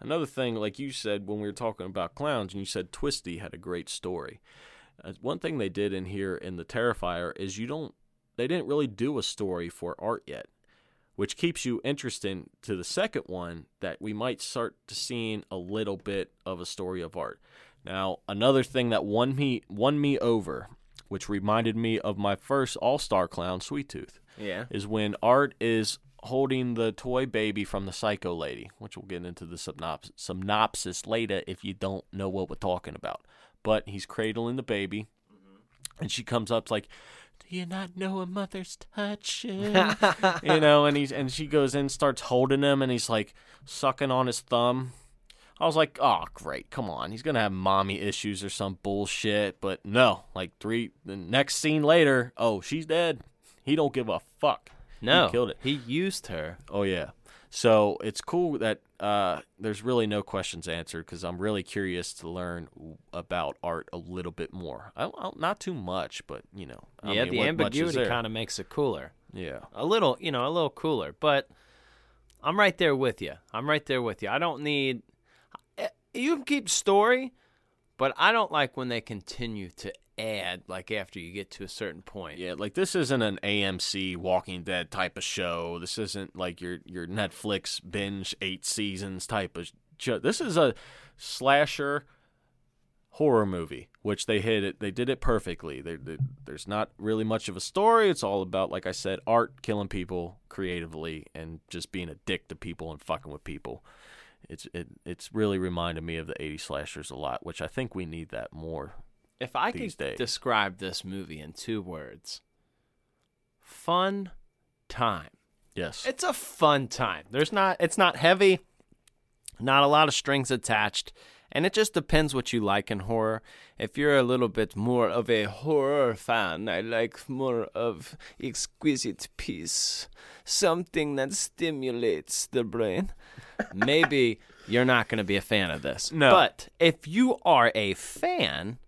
Speaker 2: another thing, like you said when we were talking about clowns, and you said Twisty had a great story. Uh, one thing they did in here in the Terrifier is you don't. They didn't really do a story for art yet, which keeps you interested to the second one that we might start to seeing a little bit of a story of art. Now, another thing that won me won me over, which reminded me of my first All Star clown, Sweet Tooth
Speaker 1: Yeah.
Speaker 2: is when Art is holding the toy baby from the Psycho Lady, which we'll get into the synops- synopsis later if you don't know what we're talking about. But he's cradling the baby, mm-hmm. and she comes up like, "Do you not know a mother's touch?" you know, and he's and she goes in, starts holding him, and he's like sucking on his thumb. I was like, oh, great, come on. He's going to have mommy issues or some bullshit. But no, like three, the next scene later, oh, she's dead. He don't give a fuck.
Speaker 1: No.
Speaker 2: He killed it.
Speaker 1: He used her.
Speaker 2: Oh, yeah. So it's cool that uh, there's really no questions answered because I'm really curious to learn about art a little bit more. I, I, not too much, but you know. I
Speaker 1: yeah,
Speaker 2: mean,
Speaker 1: the ambiguity kind of makes it cooler.
Speaker 2: Yeah.
Speaker 1: a little, you know, a little cooler. But I'm right there with you. I'm right there with you. I don't need. You can keep story, but I don't like when they continue to add, like after you get to a certain point.
Speaker 2: Yeah, like this isn't an AMC Walking Dead type of show. This isn't like your your Netflix binge eight seasons type of show. This is a slasher horror movie, which they hit it. They did it perfectly. They, they, there's not really much of a story. It's all about, like I said, art, killing people creatively, and just being a dick to people and fucking with people. It's it it's really reminded me of the 80 slashers a lot, which I think we need that more.
Speaker 1: If I could
Speaker 2: days.
Speaker 1: describe this movie in two words fun time.
Speaker 2: Yes.
Speaker 1: It's a fun time. There's not it's not heavy, not a lot of strings attached, and it just depends what you like in horror. If you're a little bit more of a horror fan, I like more of exquisite piece, something that stimulates the brain. Maybe you're not going to be a fan of this.
Speaker 2: No.
Speaker 1: But if you are a fan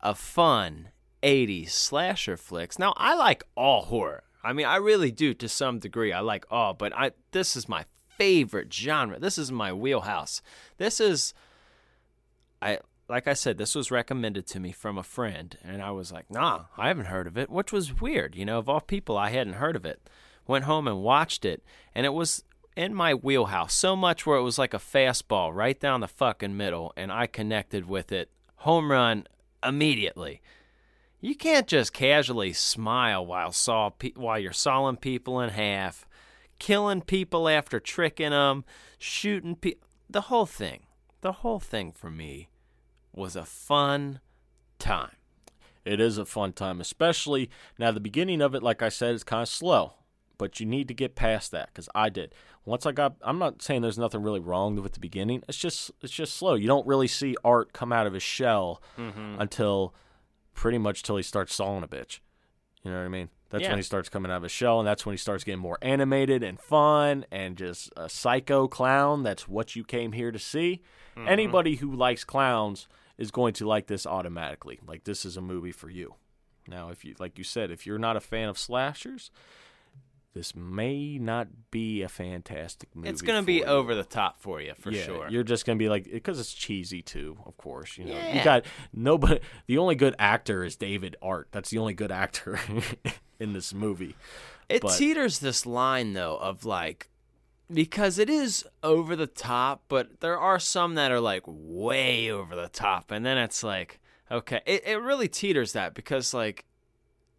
Speaker 1: of fun 80s slasher flicks. Now, I like all horror. I mean, I really do to some degree. I like all, but I this is my favorite genre. This is my wheelhouse. This is I like I said, this was recommended to me from a friend, and I was like, nah, I haven't heard of it, which was weird. You know, of all people, I hadn't heard of it. Went home and watched it, and it was in my wheelhouse so much where it was like a fastball right down the fucking middle, and I connected with it. Home run immediately. You can't just casually smile while saw pe- while you're sawing people in half, killing people after tricking them, shooting people. The whole thing, the whole thing for me was a fun time.
Speaker 2: It is a fun time, especially now. The beginning of it, like I said, is kind of slow, but you need to get past that because I did. Once I got, I'm not saying there's nothing really wrong with the beginning. It's just, it's just slow. You don't really see Art come out of his shell mm-hmm. until pretty much till he starts sawing a bitch. You know what I mean? That's
Speaker 1: Yeah.
Speaker 2: when he starts coming out of his shell, and that's when he starts getting more animated and fun and just a psycho clown. That's what you came here to see. Mm-hmm. Anybody who likes clowns is going to like this automatically. Like this is a movie for you. Now, if you like you said, if you're not a fan of slashers, this may not be a fantastic movie.
Speaker 1: It's gonna be
Speaker 2: you.
Speaker 1: over the top for you for
Speaker 2: Yeah,
Speaker 1: sure.
Speaker 2: You're just gonna be like because it's cheesy too, of course. You know,
Speaker 1: Yeah.
Speaker 2: you got nobody. The only good actor is David Howard. That's the only good actor in this movie.
Speaker 1: It
Speaker 2: but-
Speaker 1: teeters this line though of like because it is over the top, but there are some that are like way over the top, and then it's like okay, it it really teeters that because like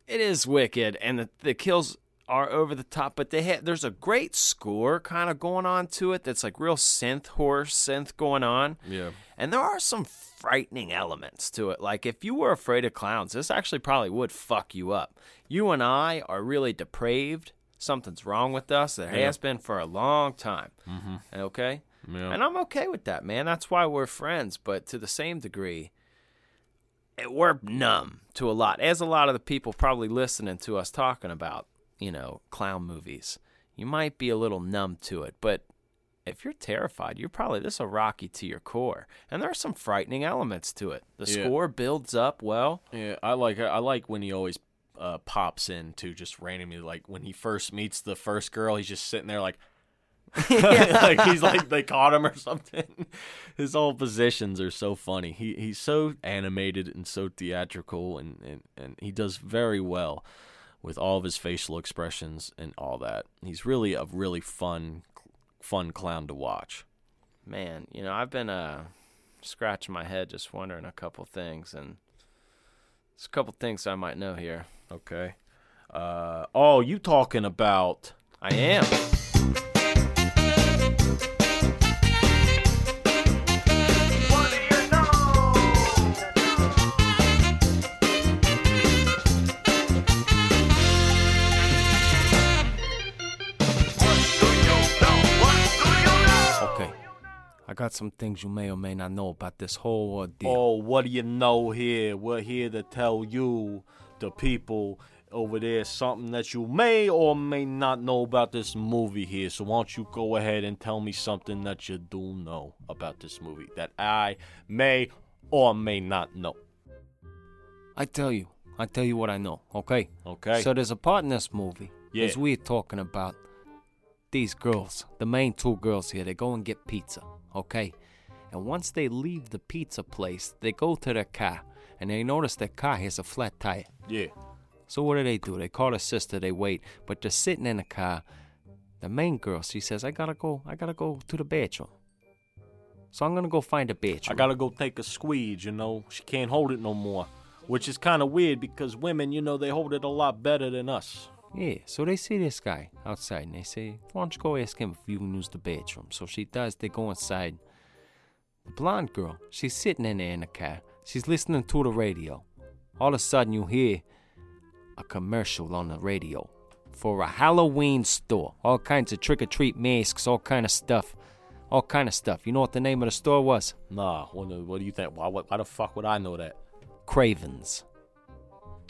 Speaker 1: it is wicked and the the kills are over the top, but they ha- there's a great score kind of going on to it that's like real synth horse synth going on.
Speaker 2: Yeah.
Speaker 1: And there are some frightening elements to it. Like if you were afraid of clowns, this actually probably would fuck you up. You and I are really depraved. Something's wrong with us. There
Speaker 2: Yeah.
Speaker 1: has been for a long time.
Speaker 2: Mm-hmm.
Speaker 1: Okay?
Speaker 2: Yeah.
Speaker 1: And I'm okay with that, man. That's why we're friends. But to the same degree, we're numb to a lot. As a lot of the people probably listening to us talking about, you know, clown movies, you might be a little numb to it. But if you're terrified, you're probably this will rock you to your core. And there are some frightening elements to it. The
Speaker 2: Yeah.
Speaker 1: score builds up well.
Speaker 2: Yeah, I like I like when he always uh, pops in to just randomly like when he first meets the first girl, he's just sitting there like like he's like they caught him or something. His whole positions are so funny. He he's so animated and so theatrical and, and, and he does very well with all of his facial expressions and all that. He's really a really fun fun clown to watch.
Speaker 1: Man, you know, I've been uh scratching my head just wondering a couple things and there's a couple things I might know here.
Speaker 2: Okay. Uh oh, you talking about
Speaker 1: I am. got some things you may or may not know about this whole ordeal.
Speaker 2: Oh, what do you know here? We're here to tell you, the people, over there something that you may or may not know about this movie here. So why don't you go ahead and tell me something that you do know about this movie that I may or may not know.
Speaker 1: I tell you, I tell you what I know, okay?
Speaker 2: Okay.
Speaker 1: So there's a part in this movie.
Speaker 2: Yeah.
Speaker 1: As we're talking about these girls, the main two girls here, they go and get pizza, okay? And once they leave the pizza place, they go to their car and they notice their car has a flat tire.
Speaker 2: yeah.
Speaker 1: So what do they do? They call their sister, they wait, but they're sitting in the car. The main girl, she says, I gotta go, I gotta go to the bathroom. So I'm gonna go find a bathroom.
Speaker 2: I gotta go take a squeeze, you know. She can't hold it no more. Which is kind of weird because women, you know, they hold it a lot better than us.
Speaker 1: Yeah, so they see this guy outside and they say, Why don't you go ask him if you can use the bathroom? So she does, they go inside. The blonde girl, she's sitting in there in the car. She's listening to the radio. All of a sudden, you hear a commercial on the radio for a Halloween store. All kinds of trick or treat masks, all kind of stuff. All kind of stuff. You know what the name of the store was?
Speaker 2: Nah, what, do- what do you think? Why, why, why the fuck would I know that?
Speaker 1: Cravens.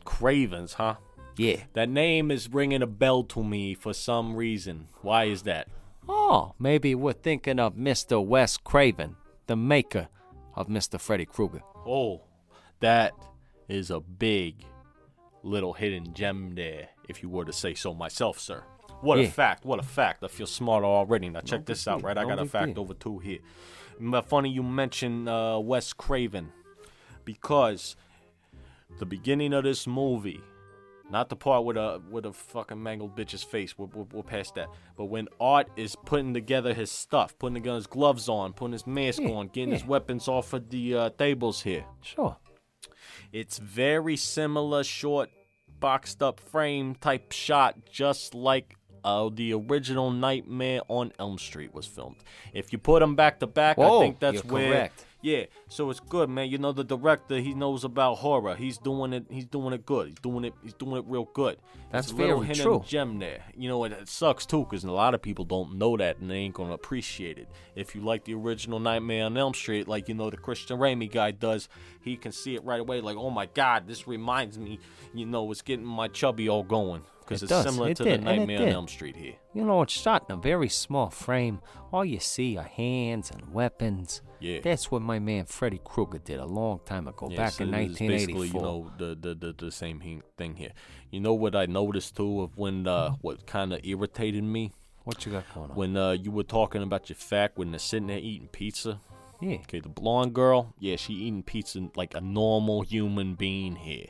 Speaker 2: Cravens, huh?
Speaker 1: Yeah.
Speaker 2: That name is ringing a bell to me for some reason. Why is that?
Speaker 1: Oh, maybe we're thinking of Mr. Wes Craven, the maker of Mr. Freddy Krueger.
Speaker 2: Oh, that is a big little hidden gem there, if you were to say so myself, sir. What a fact, what a fact. I feel smarter already. Now check this out, right? I got a fact over two here. M- Funny you mentioned uh, Wes Craven because the beginning of this movie, not the part with a with a fucking mangled bitch's face. We're, we're, we're past that. But when Art is putting together his stuff, putting together his gloves on, putting his mask
Speaker 1: Yeah,
Speaker 2: on, getting his weapons off of the uh, tables here,
Speaker 1: Sure.
Speaker 2: it's very similar, short, boxed up frame type shot, just like uh, the original Nightmare on Elm Street was filmed. If you put them back to back, I think that's where.
Speaker 1: correct.
Speaker 2: Yeah, so it's good, man. You know the director, he knows about horror. He's doing it. He's doing it good. He's doing it. He's doing it real good.
Speaker 1: That's
Speaker 2: It's
Speaker 1: very
Speaker 2: hidden
Speaker 1: true.
Speaker 2: Gem there. You know, it, it sucks too, because a lot of people don't know that and they ain't gonna appreciate it. If you like the original Nightmare on Elm Street, like you know the Christian Raimi guy does, he can see it right away. Like, oh my God, this reminds me. You know, it's getting my chubby all going because
Speaker 1: It
Speaker 2: it's
Speaker 1: does.
Speaker 2: similar
Speaker 1: It
Speaker 2: to
Speaker 1: did,
Speaker 2: the Nightmare on. Elm Street here.
Speaker 1: You know, it's shot in a very small frame. All you see are hands and weapons.
Speaker 2: Yeah.
Speaker 1: That's what my man Freddy Krueger did a long time ago,
Speaker 2: Yeah,
Speaker 1: back
Speaker 2: so
Speaker 1: in
Speaker 2: it's Basically, you know, the, the, the, the same thing here. You know what I noticed too of when uh, what kind of irritated me
Speaker 1: what you got going on?
Speaker 2: when uh, you were talking about your fact when they're sitting there eating pizza.
Speaker 1: yeah.
Speaker 2: Okay, the blonde girl, yeah, she eating pizza like a normal human being here.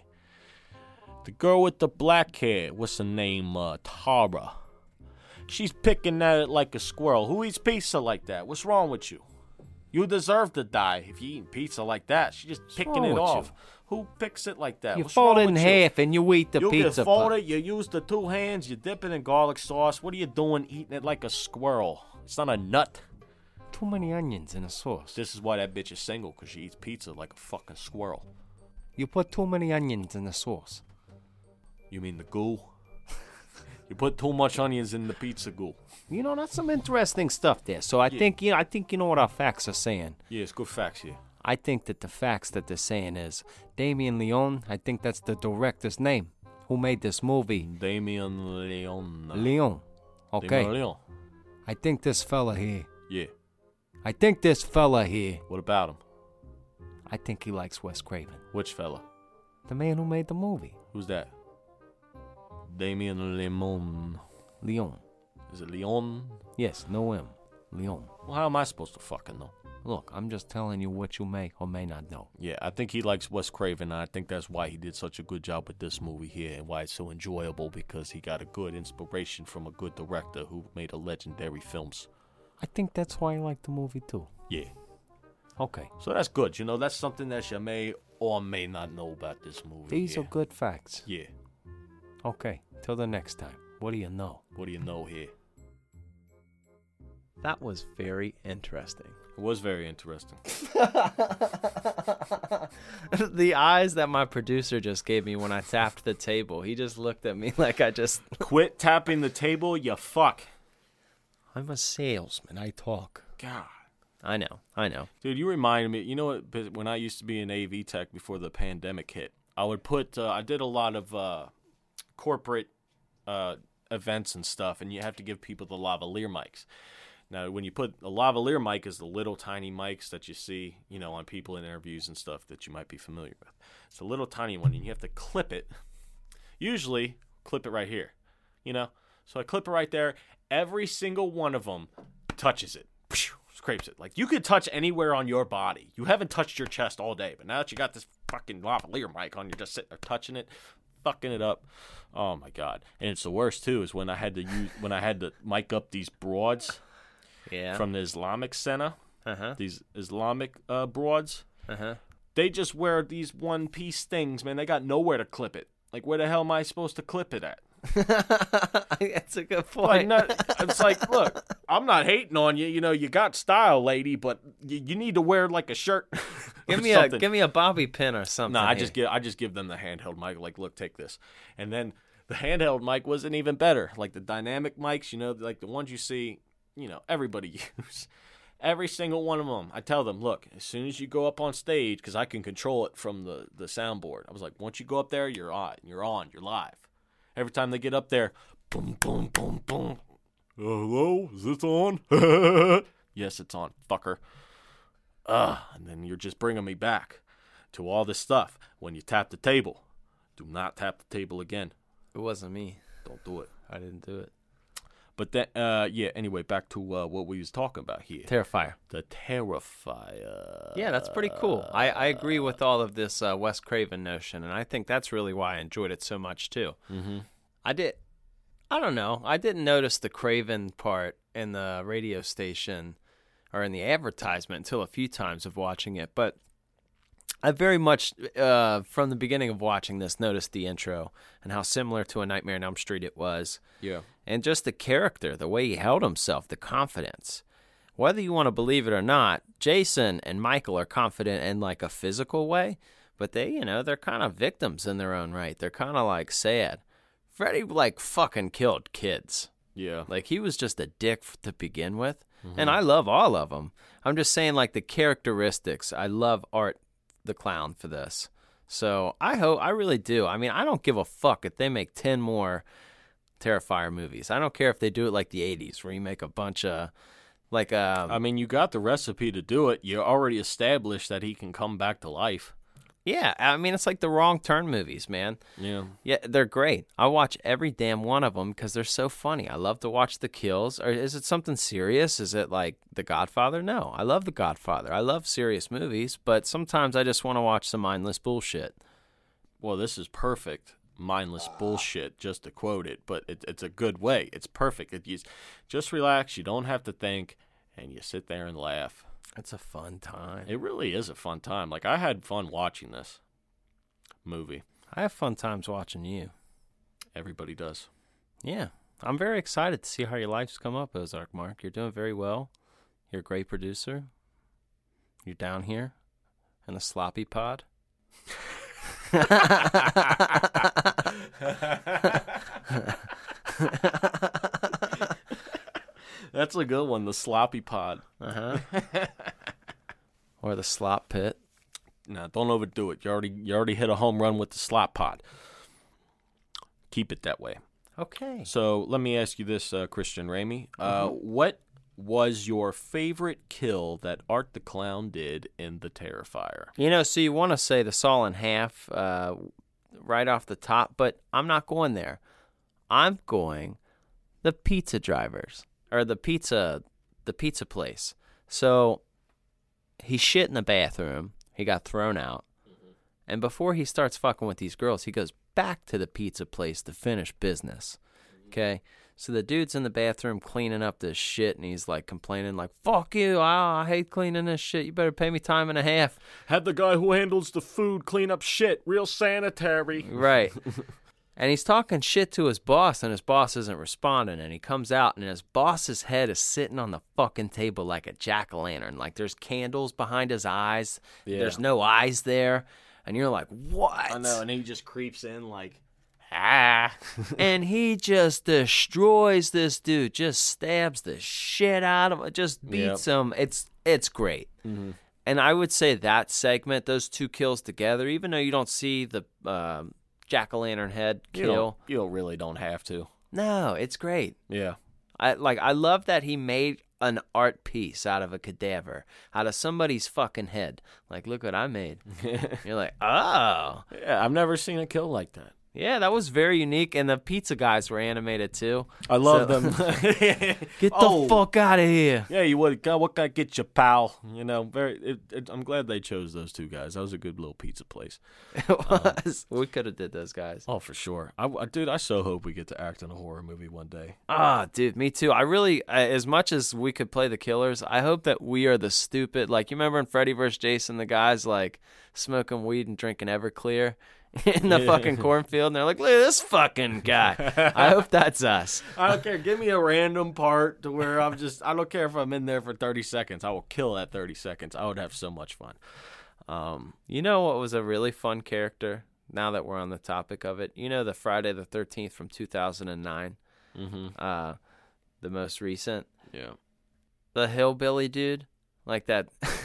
Speaker 2: The girl with the black hair, what's her name? Uh, Tara. She's picking at it like a squirrel. Who eats pizza like that? What's wrong with you? You deserve to die if you eating pizza like that. She's just picking it off.
Speaker 1: you?
Speaker 2: Who picks it like that?
Speaker 1: You
Speaker 2: What's
Speaker 1: fold it in
Speaker 2: you?
Speaker 1: half and you eat the
Speaker 2: you
Speaker 1: pizza.
Speaker 2: get fold
Speaker 1: pie.
Speaker 2: it, you use the two hands, you dip it in garlic sauce. What are you doing eating it like a squirrel? It's not a nut.
Speaker 1: Too many onions in the sauce.
Speaker 2: This is why that bitch is single, because she eats pizza like a fucking squirrel.
Speaker 1: You put too many onions in the sauce.
Speaker 2: You mean the goo? you put too much onions in the pizza goo.
Speaker 1: You know, that's some interesting stuff there. So I think you know, I think you know what our facts are saying.
Speaker 2: Yeah, it's good facts here.
Speaker 1: I think that the facts that they're saying is Damien Leone. I think that's the director's name who made this movie.
Speaker 2: Damien Leon.
Speaker 1: Leone. Okay.
Speaker 2: Damien Leon.
Speaker 1: I think this fella here.
Speaker 2: Yeah.
Speaker 1: I think this fella here.
Speaker 2: What about him?
Speaker 1: I think he likes Wes Craven,
Speaker 2: Which fella?
Speaker 1: the man who made the movie.
Speaker 2: Who's that? Damien Lemon.
Speaker 1: Leone.
Speaker 2: Is it Leon?
Speaker 1: Yes, no M. Leone.
Speaker 2: Well, how am I supposed to fucking know?
Speaker 1: Look, I'm just telling you what you may or may not know.
Speaker 2: Yeah, I think he likes Wes Craven, and I think that's why he did such a good job with this movie here, and why it's so enjoyable because he got a good inspiration from a good director who made a legendary films.
Speaker 1: I think that's why I like the movie too.
Speaker 2: Yeah,
Speaker 1: Okay.
Speaker 2: so that's good. You know, that's something that you may or may not know about this movie.
Speaker 1: These
Speaker 2: here.
Speaker 1: are good facts.
Speaker 2: Yeah.
Speaker 1: Okay. Till the next time. What do you know?
Speaker 2: What do you know here?
Speaker 3: That was very interesting.
Speaker 2: It was very interesting.
Speaker 3: the eyes that my producer just gave me when I tapped the table, he just looked at me like I just.
Speaker 2: Quit tapping the table, you fuck.
Speaker 1: I'm a salesman. I talk.
Speaker 2: God.
Speaker 3: I know, I know.
Speaker 2: Dude, you reminded me. You know what? When I used to be in AV tech before the pandemic hit, I would put. Uh, I did a lot of uh, corporate uh, events and stuff, and you have to give people the lavalier mics. Now, when you put a lavalier mic is the little tiny mics that you see, you know, on people in interviews and stuff that you might be familiar with. It's a little tiny one, and you have to clip it. Usually, clip it right here, you know. So I clip it right there. Every single one of them touches it, scrapes it. Like you could touch anywhere on your body. You haven't touched your chest all day, but now that you got this fucking lavalier mic on, you're just sitting there touching it, fucking it up. Oh my god! And it's the worst too is when I had to use when I had to mic up these broads
Speaker 1: Yeah.
Speaker 2: from the Islamic Center,
Speaker 1: uh huh.
Speaker 2: these Islamic uh, broads.
Speaker 1: Uh huh.
Speaker 2: They just wear these one piece things, man. They got nowhere to clip it. Like where the hell am I supposed to clip it at?
Speaker 1: That's a good
Speaker 2: Like,
Speaker 1: point.
Speaker 2: not, it's like, look, I'm not hating on you. You know, you got style, lady, but you, you need to wear like a shirt.
Speaker 1: give me
Speaker 2: something.
Speaker 1: a give me a bobby pin or something.
Speaker 2: No, I just give I just give them the handheld mic. Like, look, take this, and then the handheld mic wasn't even better. Like the dynamic mics, you know, like the ones you see, you know, everybody use. Every single one of them. I tell them, look, as soon as you go up on stage, because I can control it from the the soundboard. I was like, once you go up there, you're on, you're on, you're live. Every time they get up there, boom, boom, boom, boom. Uh, hello, is this on? yes, it's on, fucker. Ugh, and then you're just bringing me back to all this stuff. When you tap the table, do not tap the table again.
Speaker 1: It wasn't me.
Speaker 2: Don't do it.
Speaker 1: I didn't do it.
Speaker 2: But then, uh, yeah. Anyway, back to uh, what we was talking about here.
Speaker 1: Terrifier.
Speaker 2: the Terrifier.
Speaker 1: Yeah, that's pretty cool. I, I agree with all of this uh, Wes Craven notion, and I think that's really why I enjoyed it so much too.
Speaker 2: Mm-hmm.
Speaker 1: I did. I don't know. I didn't notice the Craven part in the radio station or in the advertisement until a few times of watching it, but I very much, uh, from the beginning of watching this, noticed the intro and how similar to A Nightmare on Elm Street it was.
Speaker 2: Yeah.
Speaker 1: and just the character, the way he held himself, the confidence. Whether you want to believe it or not, Jason and Michael are confident in like a physical way, but they, you know, they're kind of victims in their own right. They're kind of like sad. Freddy like fucking killed kids.
Speaker 2: Yeah.
Speaker 1: Like he was just a dick to begin with, and I love all of them. I'm just saying like the characteristics. I love Art the clown for this. So I hope I really do. I mean, I don't give a fuck if they make ten more Terrifier movies. I don't care if they do it like the '80s, where you make a bunch of like um,
Speaker 2: I mean, you got the recipe to do it. You already established that he can come back to life.
Speaker 1: Yeah. I mean, it's like the wrong turn movies, man.
Speaker 2: Yeah.
Speaker 1: Yeah, they're great. I watch every damn one of them because they're so funny. I love to watch the kills. Or is it something serious? Is it like The Godfather? No, I love The Godfather. I love serious movies, but sometimes I just want to watch some mindless bullshit.
Speaker 2: Well, this is perfect. Mindless bullshit, just to quote it, but it, it's a good way. It's perfect. It, you just relax. You don't have to think, and you sit there and laugh.
Speaker 1: It's a fun time.
Speaker 2: It really is a fun time. Like I had fun watching this movie.
Speaker 1: I have fun times watching you.
Speaker 2: Everybody does.
Speaker 1: Yeah, I'm very excited to see how your life's come up, Ozark Mark. You're doing very well. You're a great producer. You're down here in the sloppy pod.
Speaker 2: That's a good one. The sloppy pod.
Speaker 1: Uh huh. or the slop pit.
Speaker 2: No, don't overdo it. You already you already hit a home run with the slop pod. Keep it that way.
Speaker 1: Okay.
Speaker 2: So let me ask you this, uh, Christian Ramey. Uh, what was your favorite kill that Art the Clown did in the Terrifier?
Speaker 1: You know, so you want to say the saw in half uh, right off the top, but I'm not going there. I'm going the pizza drivers or the pizza, the pizza place. So he shit in the bathroom. He got thrown out, and before he starts fucking with these girls, he goes back to the pizza place to finish business. Okay. So the dude's in the bathroom cleaning up this shit, and he's like complaining, like "Fuck you! Ah, I hate cleaning this shit. You better pay me time and a half."
Speaker 2: Had the guy who handles the food clean up shit, real sanitary.
Speaker 1: Right. and he's talking shit to his boss, and his boss isn't responding. And he comes out, and his boss's head is sitting on the fucking table like a jack o' lantern. Like there's candles behind his eyes.
Speaker 2: Yeah.
Speaker 1: There's no eyes there. And you're like, what?
Speaker 2: I know, and he just creeps in like, ah.
Speaker 1: and he just destroys this dude, just stabs the shit out of him, just beats him. It's it's great. And I would say that segment, those two kills together, even though you don't see the um, jack o' lantern head
Speaker 2: You
Speaker 1: kill.
Speaker 2: don't, you don't really don't have to.
Speaker 1: No, it's great.
Speaker 2: Yeah.
Speaker 1: I like I love that he made an art piece out of a cadaver, out of somebody's fucking head. Like, look what I made. You're like, oh,
Speaker 2: Yeah, I've never seen a kill like that.
Speaker 1: Yeah, that was very unique. And the pizza guys were animated too.
Speaker 2: I love
Speaker 1: So-
Speaker 2: them.
Speaker 1: Get
Speaker 2: Oh.
Speaker 1: the fuck out of here.
Speaker 2: Yeah, you would. God, what guy get you, pal? You know, very. It, it, I'm glad they chose those two guys. That was a good little pizza place.
Speaker 1: It was. we could have did those guys.
Speaker 2: Oh, for sure. I, I- dude, I so hope we get to act in a horror movie one day.
Speaker 1: Ah, dude, me too. I really, as much as we could play the killers, I hope that we are the stupid. Like you remember in Freddy vs. Jason, the guys like smoking weed and drinking Everclear in the fucking cornfield, and they're like, "Look at this fucking guy." I hope that's us.
Speaker 2: I don't care. Give me a random part to where I'm just. I don't care if I'm in there for 30 seconds. I will kill that 30 seconds. I would have so much fun. Um,
Speaker 1: You know what was a really fun character? Now that we're on the topic of it, you know the Friday the Thirteenth from two thousand and nine,
Speaker 2: mhm.
Speaker 1: uh, the most recent.
Speaker 2: Yeah.
Speaker 1: the hillbilly dude, like that.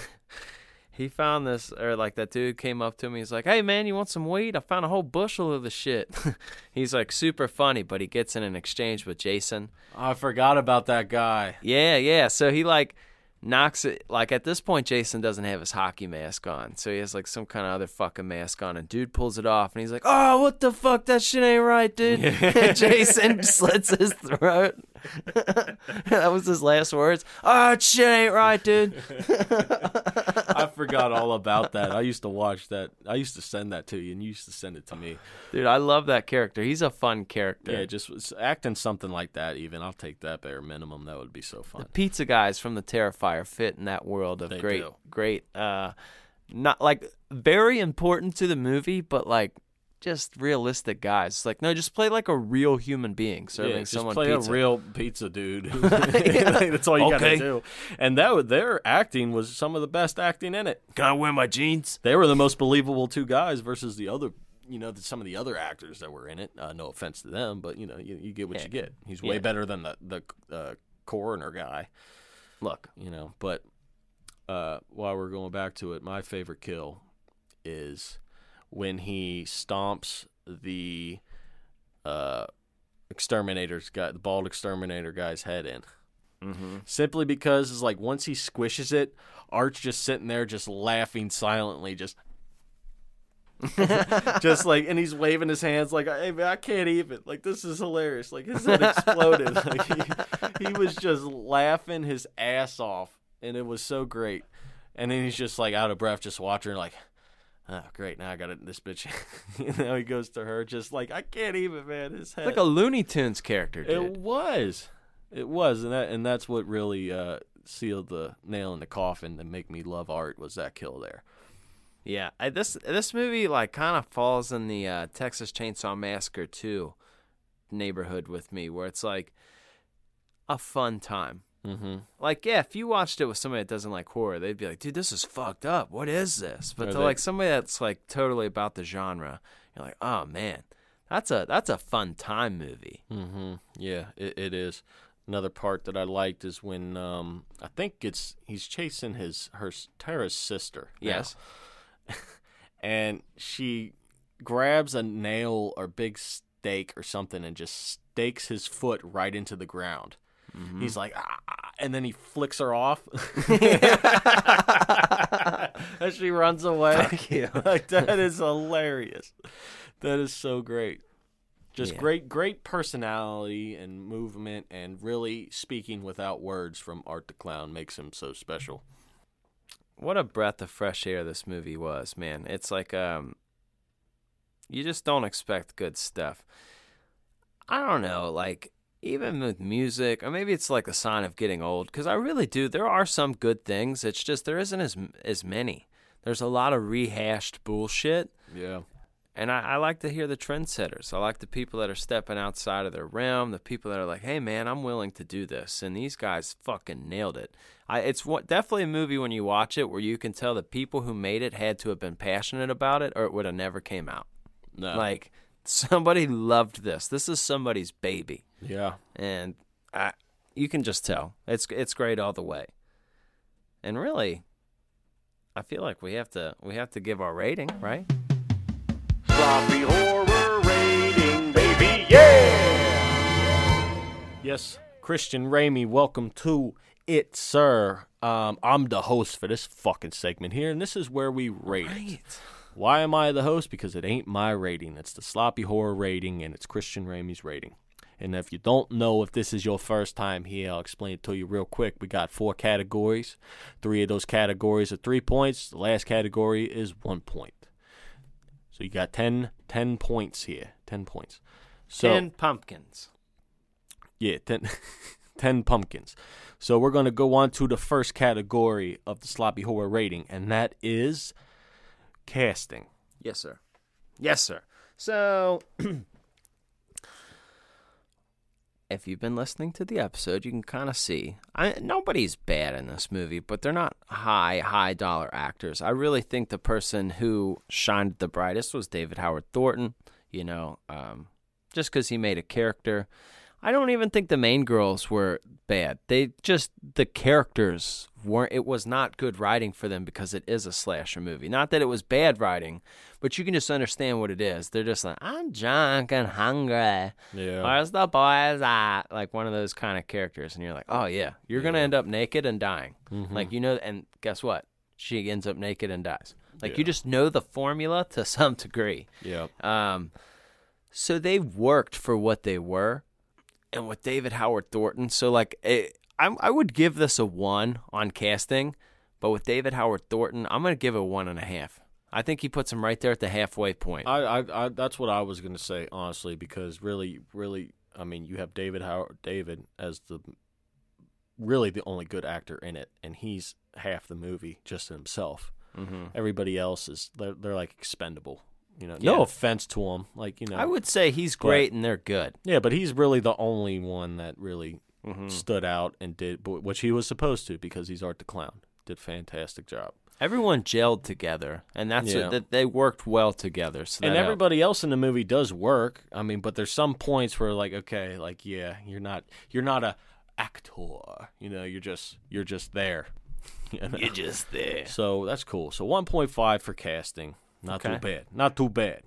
Speaker 1: he found this, or like that dude came up to me. He's like, "Hey man, you want some weed? I found a whole bushel of the shit." he's like super funny, but he gets in an exchange with Jason.
Speaker 2: I forgot about that guy.
Speaker 1: Yeah, yeah. So he like knocks it. Like at this point, Jason doesn't have his hockey mask on, so he has like some kind of other fucking mask on. And dude pulls it off, and he's like, "Oh, what the fuck? That shit ain't right, dude." Jason slits his throat. that was his last words. Oh, shit ain't right, dude.
Speaker 2: I forgot all about that. I used to watch that. I used to send that to you, and you used to send it to me.
Speaker 1: Dude, I love that character. He's a fun character.
Speaker 2: Yeah, just acting something like that. Even I'll take that bare minimum. That would be so fun.
Speaker 1: The pizza guys from the Terrifier fit in that world of
Speaker 2: They
Speaker 1: great,
Speaker 2: do.
Speaker 1: great, uh, not like very important to the movie, but like just realistic guys. It's like, no, just play like a real human being serving
Speaker 2: Yeah, just
Speaker 1: someone
Speaker 2: play
Speaker 1: pizza.
Speaker 2: a real pizza dude. That's all you
Speaker 1: Okay.
Speaker 2: gotta do. And that their acting was some of the best acting in it.
Speaker 1: Can I wear my jeans?
Speaker 2: They were the most believable two guys versus the other. You know, some of the other actors that were in it. Uh, no offense to them, but you know, you, you get what
Speaker 1: Yeah.
Speaker 2: you get. He's way
Speaker 1: Yeah.
Speaker 2: better than the the uh, coroner guy.
Speaker 1: Look,
Speaker 2: You know, but uh, while we're going back to it, my favorite kill is when he stomps the uh, exterminator's guy, the bald exterminator guy's head in.
Speaker 1: mm-hmm.
Speaker 2: Simply because it's like once he squishes it, Art's just sitting there, just laughing silently, just. just like and he's waving his hands like hey man i can't even like this is hilarious like his head exploded like he, he was just laughing his ass off and it was so great and then he's just like out of breath just watching like oh great now i got it this bitch now he goes to her just like i can't even man his head
Speaker 1: like a Looney Tunes character, dude.
Speaker 2: it was. It was, and that and that's what really uh, sealed the nail in the coffin to make me love art was that kill there.
Speaker 1: Yeah, I, this this movie like kind of falls in the uh, Texas Chainsaw Massacre 2 neighborhood with me, where it's like a fun time.
Speaker 2: Mm-hmm.
Speaker 1: Like, yeah, if you watched it with somebody that doesn't like horror, they'd be like, "Dude, this is fucked up. What is this?" But
Speaker 2: Or
Speaker 1: to
Speaker 2: they-
Speaker 1: like somebody that's like totally about the genre, you're like, "Oh man, that's a that's a fun time movie."
Speaker 2: Mm-hmm. Yeah, it, it is. Another part that I liked is when um, I think it's he's chasing his her Tara's sister. now.
Speaker 1: Yes.
Speaker 2: and she grabs a nail or big stake or something and just stakes his foot right into the ground.
Speaker 1: Mm-hmm.
Speaker 2: He's like, ah, ah," and then he flicks her off. As she runs away.
Speaker 1: Fuck you.
Speaker 2: like that is hilarious. That is so great. Just
Speaker 1: Yeah.
Speaker 2: great, great personality and movement, and really speaking without words from Art the Clown makes him so special.
Speaker 1: what a breath of fresh air this movie was, man. It's like um you just don't expect good stuff. I don't know, like even with music, or maybe it's like a sign of getting old cuz I really do there are some good things. It's just there isn't as as many. There's a lot of rehashed bullshit.
Speaker 2: Yeah.
Speaker 1: And I, I like to hear the trendsetters. I like the people that are stepping outside of their realm, the people that are like, "Hey, man, I'm willing to do this," and these guys fucking nailed it. I, it's what, definitely a movie when you watch it where you can tell the people who made it had to have been passionate about it, or it would have never came out.
Speaker 2: No.
Speaker 1: Like somebody loved this. This is somebody's baby.
Speaker 2: Yeah.
Speaker 1: And I, you can just tell. It's it's great all the way. And really, I feel like we have to we have to give our rating, right?
Speaker 4: Sloppy horror rating, baby, yeah.
Speaker 2: Yes, Christian Ramey, welcome to it, sir. Um, I'm the host for this fucking segment here, and this is where we rate. Right. Why am I the host? Because it ain't my rating. It's the sloppy horror rating, and it's Christian Ramey's rating. And if you don't know if this is your first time here, I'll explain it to you real quick. We got four categories. Three of those categories are three points. The last category is one point. So you got 10, 10 points here. 10 points. So,
Speaker 1: Ten pumpkins.
Speaker 2: yeah, 10, 10 pumpkins. So we're going to go on to the first category of the sloppy horror rating, and that is casting.
Speaker 1: Yes, sir. Yes, sir. So, if you've been listening to the episode, you can kind of see I, nobody's bad in this movie, but they're not high, high dollar actors. I really think the person who shined the brightest was David Howard Thornton, you know, um, just because he made a character. I don't even think the main girls were bad. They just the characters weren't. It was not good writing for them because it is a slasher movie. Not that it was bad writing, but you can just understand what it is. They're just like, I'm drunk and hungry.
Speaker 2: Yeah.
Speaker 1: Where's the boys at? Like one of those kind of characters, and you're like, oh yeah, you're gonna end up naked and dying. Like you know, and guess what? She ends up naked and dies. Like you just know the formula to some degree.
Speaker 2: Yeah.
Speaker 1: Um, so they worked for what they were, and with David Howard Thornton, so like it, I, I would give this a one on casting, but with David Howard Thornton, I'm gonna give it a one and a half. I think he puts him right there at the halfway point.
Speaker 2: I, I, I that's what I was gonna say honestly because really, really, I mean, you have David Howard David as the really the only good actor in it, and he's half the movie just himself.
Speaker 1: mm-hmm.
Speaker 2: Everybody else is they're, they're like expendable. You know,
Speaker 1: Yeah.
Speaker 2: no offense to him, like you know,
Speaker 1: I would say he's great and they're good.
Speaker 2: yeah, but he's really the only one that really
Speaker 1: Mm-hmm.
Speaker 2: stood out and did wh- which he was supposed to because he's Art the Clown. Did a fantastic job.
Speaker 1: Everyone gelled together, and that's
Speaker 2: Yeah.
Speaker 1: what, that they worked well together. So
Speaker 2: and
Speaker 1: that helped.
Speaker 2: everybody else in the movie does work. I mean, but there's some points where like, okay, like yeah, you're not you're not a actor. You know, you're just you're just there. You know?
Speaker 1: you're just there.
Speaker 2: So that's cool. So 1.5 for casting. Not too bad. Not too bad.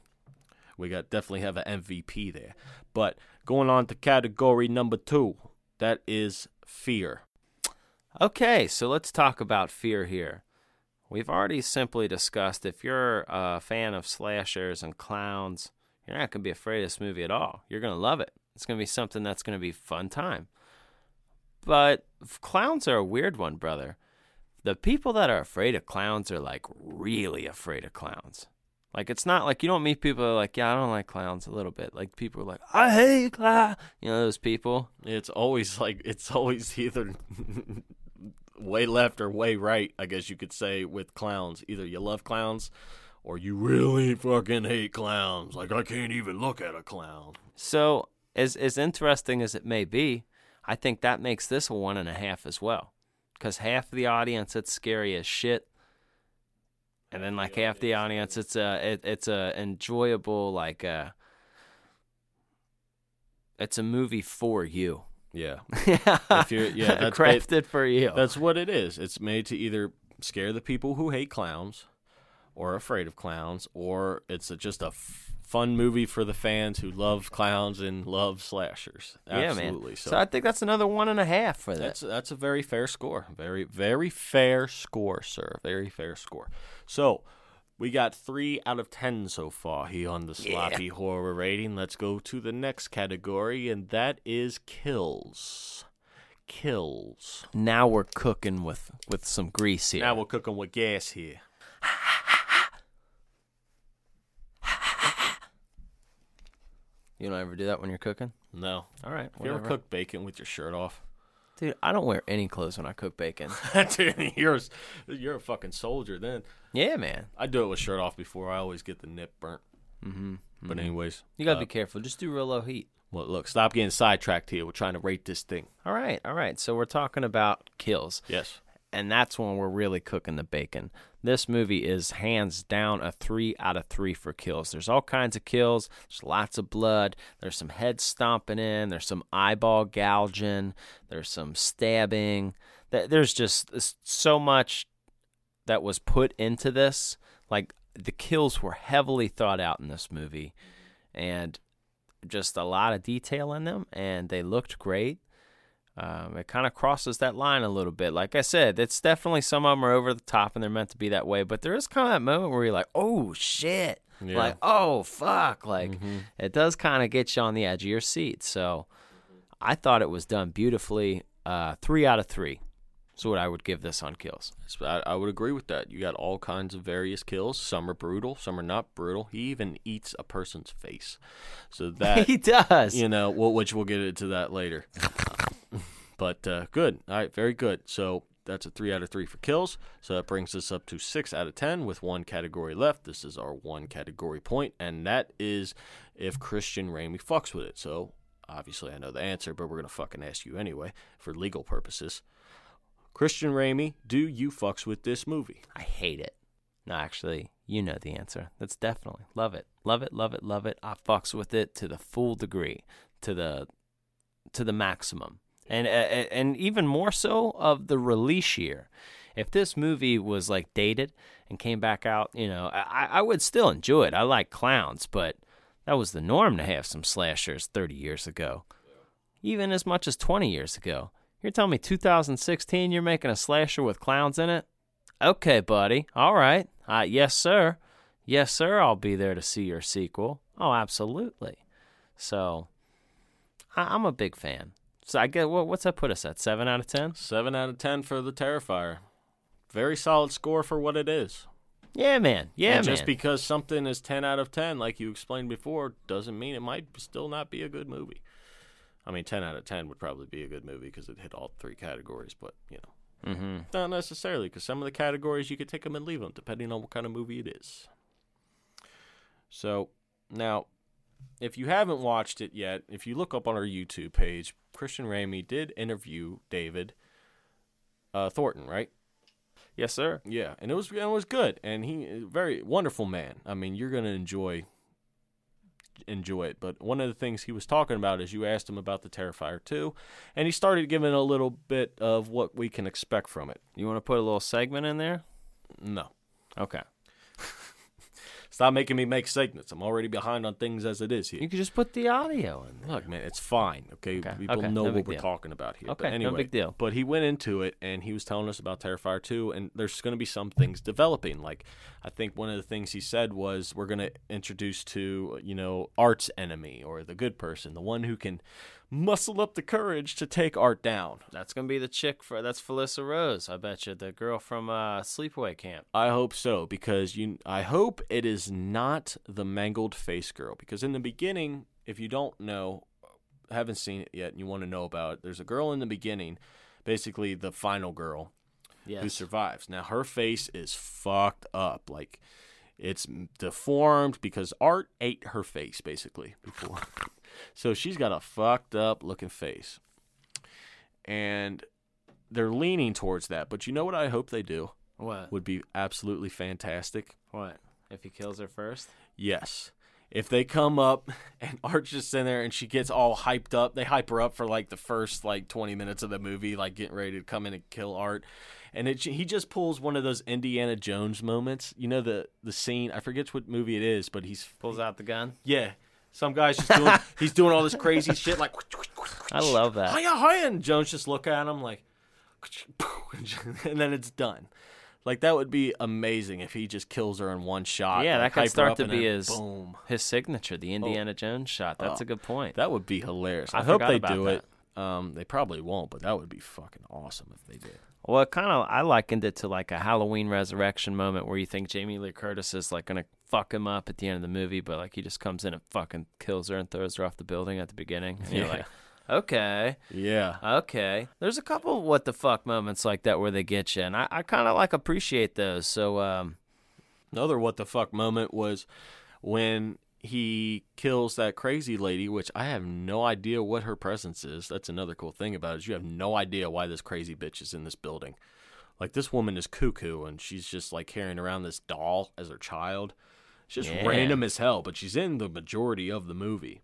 Speaker 2: We got definitely have an MVP there. But going on to category number two, that is fear.
Speaker 1: Okay, so let's talk about fear here. We've already simply discussed if you're a fan of slashers and clowns, you're not going to be afraid of this movie at all. You're going to love it. It's going to be something that's going to be fun time. But clowns are a weird one, brother. The people that are afraid of clowns are like really afraid of clowns. Like it's not like you don't meet people that are like, yeah, I don't like clowns a little bit. Like people are like, I hate clowns. You know those people.
Speaker 2: It's always like it's always either way left or way right, I guess you could say with clowns. Either you love clowns or you really fucking hate clowns. Like I can't even look at a clown.
Speaker 1: So, as as interesting as it may be, I think that makes this a one and a half as well, because half the audience it's scary as shit, and then like half the audience it's a it, it's a enjoyable like a it's a movie for you.
Speaker 2: Yeah.
Speaker 1: if
Speaker 2: you're- yeah, that's-
Speaker 1: crafted for you.
Speaker 2: That's what it is. It's made to either scare the people who hate clowns or afraid of clowns, or it's a, just a f- fun movie for the fans who love clowns and love slashers. Absolutely.
Speaker 1: yeah, man.
Speaker 2: So,
Speaker 1: So, I think that's another one and a half for that.
Speaker 2: that's that's a very fair score. Very very fair score, sir. Very fair score. So. We got three out of ten so far here on the sloppy horror rating. Let's go to the next category, and that is kills. Kills.
Speaker 1: now we're cooking with with some grease here.
Speaker 2: Now we're cooking with gas here.
Speaker 1: You don't ever do that when you're cooking.
Speaker 2: No.
Speaker 1: All right,
Speaker 2: You ever
Speaker 1: whatever.
Speaker 2: cook bacon with your shirt off?
Speaker 1: Dude, I don't wear any clothes when I cook bacon.
Speaker 2: Dude, you're, a- you're a fucking soldier then.
Speaker 1: yeah, man.
Speaker 2: I do it with shirt off before. I always get the nip burnt. Mm-hmm. But anyways,
Speaker 1: You gotta
Speaker 2: uh,
Speaker 1: be careful. Just do real low heat.
Speaker 2: well, look, stop getting sidetracked here. We're trying to rate this thing.
Speaker 1: All right, all right. So we're talking about kills,
Speaker 2: Yes.
Speaker 1: And that's when we're really cooking the bacon. This movie is hands down a three out of three for kills. There's all kinds of kills. There's lots of blood. There's some head stomping in. There's some eyeball gouging. There's some stabbing. There's just so much that was put into this. Like the kills were heavily thought out in this movie, and just a lot of detail in them, and they looked great. Um, it kind of crosses that line a little bit. Like I said, it's definitely some of them are over the top and they're meant to be that way, but there is kind of that moment where you're like, oh shit.
Speaker 2: Yeah.
Speaker 1: Like, oh fuck. Like, it does kind of get you on the edge of your seat. So I thought it was done beautifully. Uh, three out of three is what I would give this on kills.
Speaker 2: I, I would agree with that. You got all kinds of various kills. Some are brutal, some are not brutal. He even eats a person's face. So that
Speaker 1: he does.
Speaker 2: you know, well, which we'll get into that later. but uh, good. All right, very good. So that's a three out of three for kills. So that brings us up to six out of ten with one category left. This is our one category point, and that is if Christian Ramey fucks with it. So obviously I know the answer, but we're gonna fucking ask you anyway for legal purposes. Christian Ramey, do you fucks with this movie?
Speaker 1: I hate it. No, actually, you know the answer. That's definitely love it, love it, love it, love it. I fucks with it to the full degree, to the to the maximum, and uh, and even more so of the release year. If this movie was like dated and came back out, you know, I, I would still enjoy it. I like clowns, but that was the norm to have some slashers 30 years ago, even as much as 20 years ago. You're telling me 2016 you're making a slasher with clowns in it? Okay, buddy. All right. Uh, yes, sir. Yes, sir. I'll be there to see your sequel. Oh, absolutely. So, I- I'm a big fan. So I get what, what's that put us at? Seven out of ten?
Speaker 2: Seven out of ten for the Terrifier. Very solid score for what it is.
Speaker 1: Yeah, man. Yeah,
Speaker 2: and
Speaker 1: man.
Speaker 2: just because something is 10 out of 10, like you explained before, doesn't mean it might still not be a good movie. I mean, 10 out of 10 would probably be a good movie because it hit all three categories, but, you know,
Speaker 1: mm-hmm.
Speaker 2: not necessarily because some of the categories you could take them and leave them depending on what kind of movie it is. So, now, if you haven't watched it yet, if you look up on our YouTube page, Christian Ramey did interview David uh, Thornton, right?
Speaker 1: Yes, sir.
Speaker 2: Yeah, and it was it was good, and he very wonderful man. I mean, you're gonna enjoy enjoy it. But one of the things he was talking about is you asked him about the Terrifier 2, and he started giving a little bit of what we can expect from it.
Speaker 1: You want to put a little segment in there?
Speaker 2: No,
Speaker 1: Okay.
Speaker 2: Stop making me make segments. I'm already behind on things as it is here.
Speaker 1: You could just put the audio in there.
Speaker 2: Look, man, it's fine. Okay,
Speaker 1: Okay,
Speaker 2: people
Speaker 1: okay,
Speaker 2: know
Speaker 1: no
Speaker 2: what we're
Speaker 1: deal.
Speaker 2: talking about here.
Speaker 1: Okay,
Speaker 2: but
Speaker 1: no big deal.
Speaker 2: But he went into it and he was telling us about Terrifier 2, and there's going to be some things developing. Like, I think one of the things he said was we're going to introduce to you know Art's enemy or the good person, the one who can muscle up the courage to take Art down.
Speaker 1: That's gonna be the chick for that's Felissa Rose. I bet you the girl from uh, Sleepaway Camp.
Speaker 2: I hope so because you. I hope it is not the mangled face girl because in the beginning, if you don't know, haven't seen it yet, and you want to know about it, there's a girl in the beginning, basically the final girl who survives. Now her face is fucked up, like it's deformed because Art ate her face basically before. so she's got a fucked up looking face, and they're leaning towards that. But you know what I hope they do
Speaker 1: What?
Speaker 2: would be absolutely fantastic.
Speaker 1: What? If he kills her first?
Speaker 2: Yes. If they come up and Art's just in there and she gets all hyped up, they hype her up for like the first like 20 minutes of the movie, like getting ready to come in and kill Art. And it, he just pulls one of those Indiana Jones moments. You know the the scene. I forget what movie it is, but he's
Speaker 1: Pulls out the gun.
Speaker 2: yeah. Some guy's just doing he's doing all this crazy shit like.
Speaker 1: I love that.
Speaker 2: Hiya, hiya, and Jones just look at him like, and then it's done. Like that would be amazing if he just kills her in one shot.
Speaker 1: Yeah, that could start to be his
Speaker 2: boom.
Speaker 1: his signature, the Indiana Jones shot. That's
Speaker 2: Oh,
Speaker 1: a good point.
Speaker 2: That would be hilarious.
Speaker 1: I
Speaker 2: I, hope they do it. Um, they probably won't, but that would be fucking awesome if they did.
Speaker 1: Well, kind of, I likened it to like a Halloween resurrection moment where you think Jamie Lee Curtis is like gonna fuck him up at the end of the movie, but like he just comes in and fucking kills her and throws her off the building at the beginning. And you're
Speaker 2: Yeah.
Speaker 1: like, okay,
Speaker 2: Yeah,
Speaker 1: okay. There's a couple what the fuck moments like that where they get you, and I, I kind of like appreciate those. So, um,
Speaker 2: another what the fuck moment was when he kills that crazy lady, which I have no idea what her presence is. That's another cool thing about it. Is you have no idea why this crazy bitch is in this building. Like this woman is cuckoo, and she's just like carrying around this doll as her child. It's just
Speaker 1: Yeah.
Speaker 2: random as hell, but she's in the majority of the movie.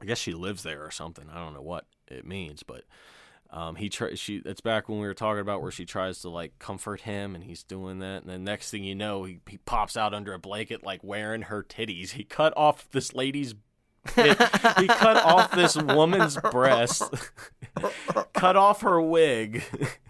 Speaker 2: I guess she lives there or something. I don't know what it means, but um, he try she. It's back when we were talking about where she tries to like comfort him, and he's doing that, and then next thing you know, he, he pops out under a blanket like wearing her titties. He cut off this lady's It- he cut off this woman's breast, cut off her wig,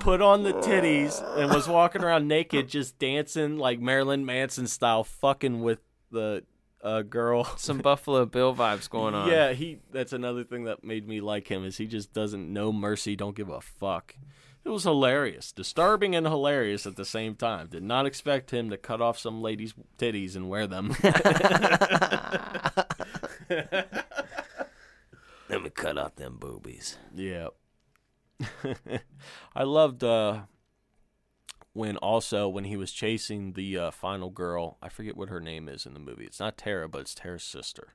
Speaker 2: put on the titties, and was walking around naked, just dancing like Marilyn Manson style, fucking with the uh, girl.
Speaker 1: Some Buffalo Bill vibes going on.
Speaker 2: Yeah, he. That's another thing that made me like him is he just doesn't know mercy, don't give a fuck. It was hilarious, disturbing and hilarious at the same time. Did not expect him to cut off some lady's titties and wear them.
Speaker 1: Let me cut off them boobies.
Speaker 2: yeah. I loved uh when also when he was chasing the uh, final girl. I forget what her name is in the movie. It's not Tara, but it's Tara's sister.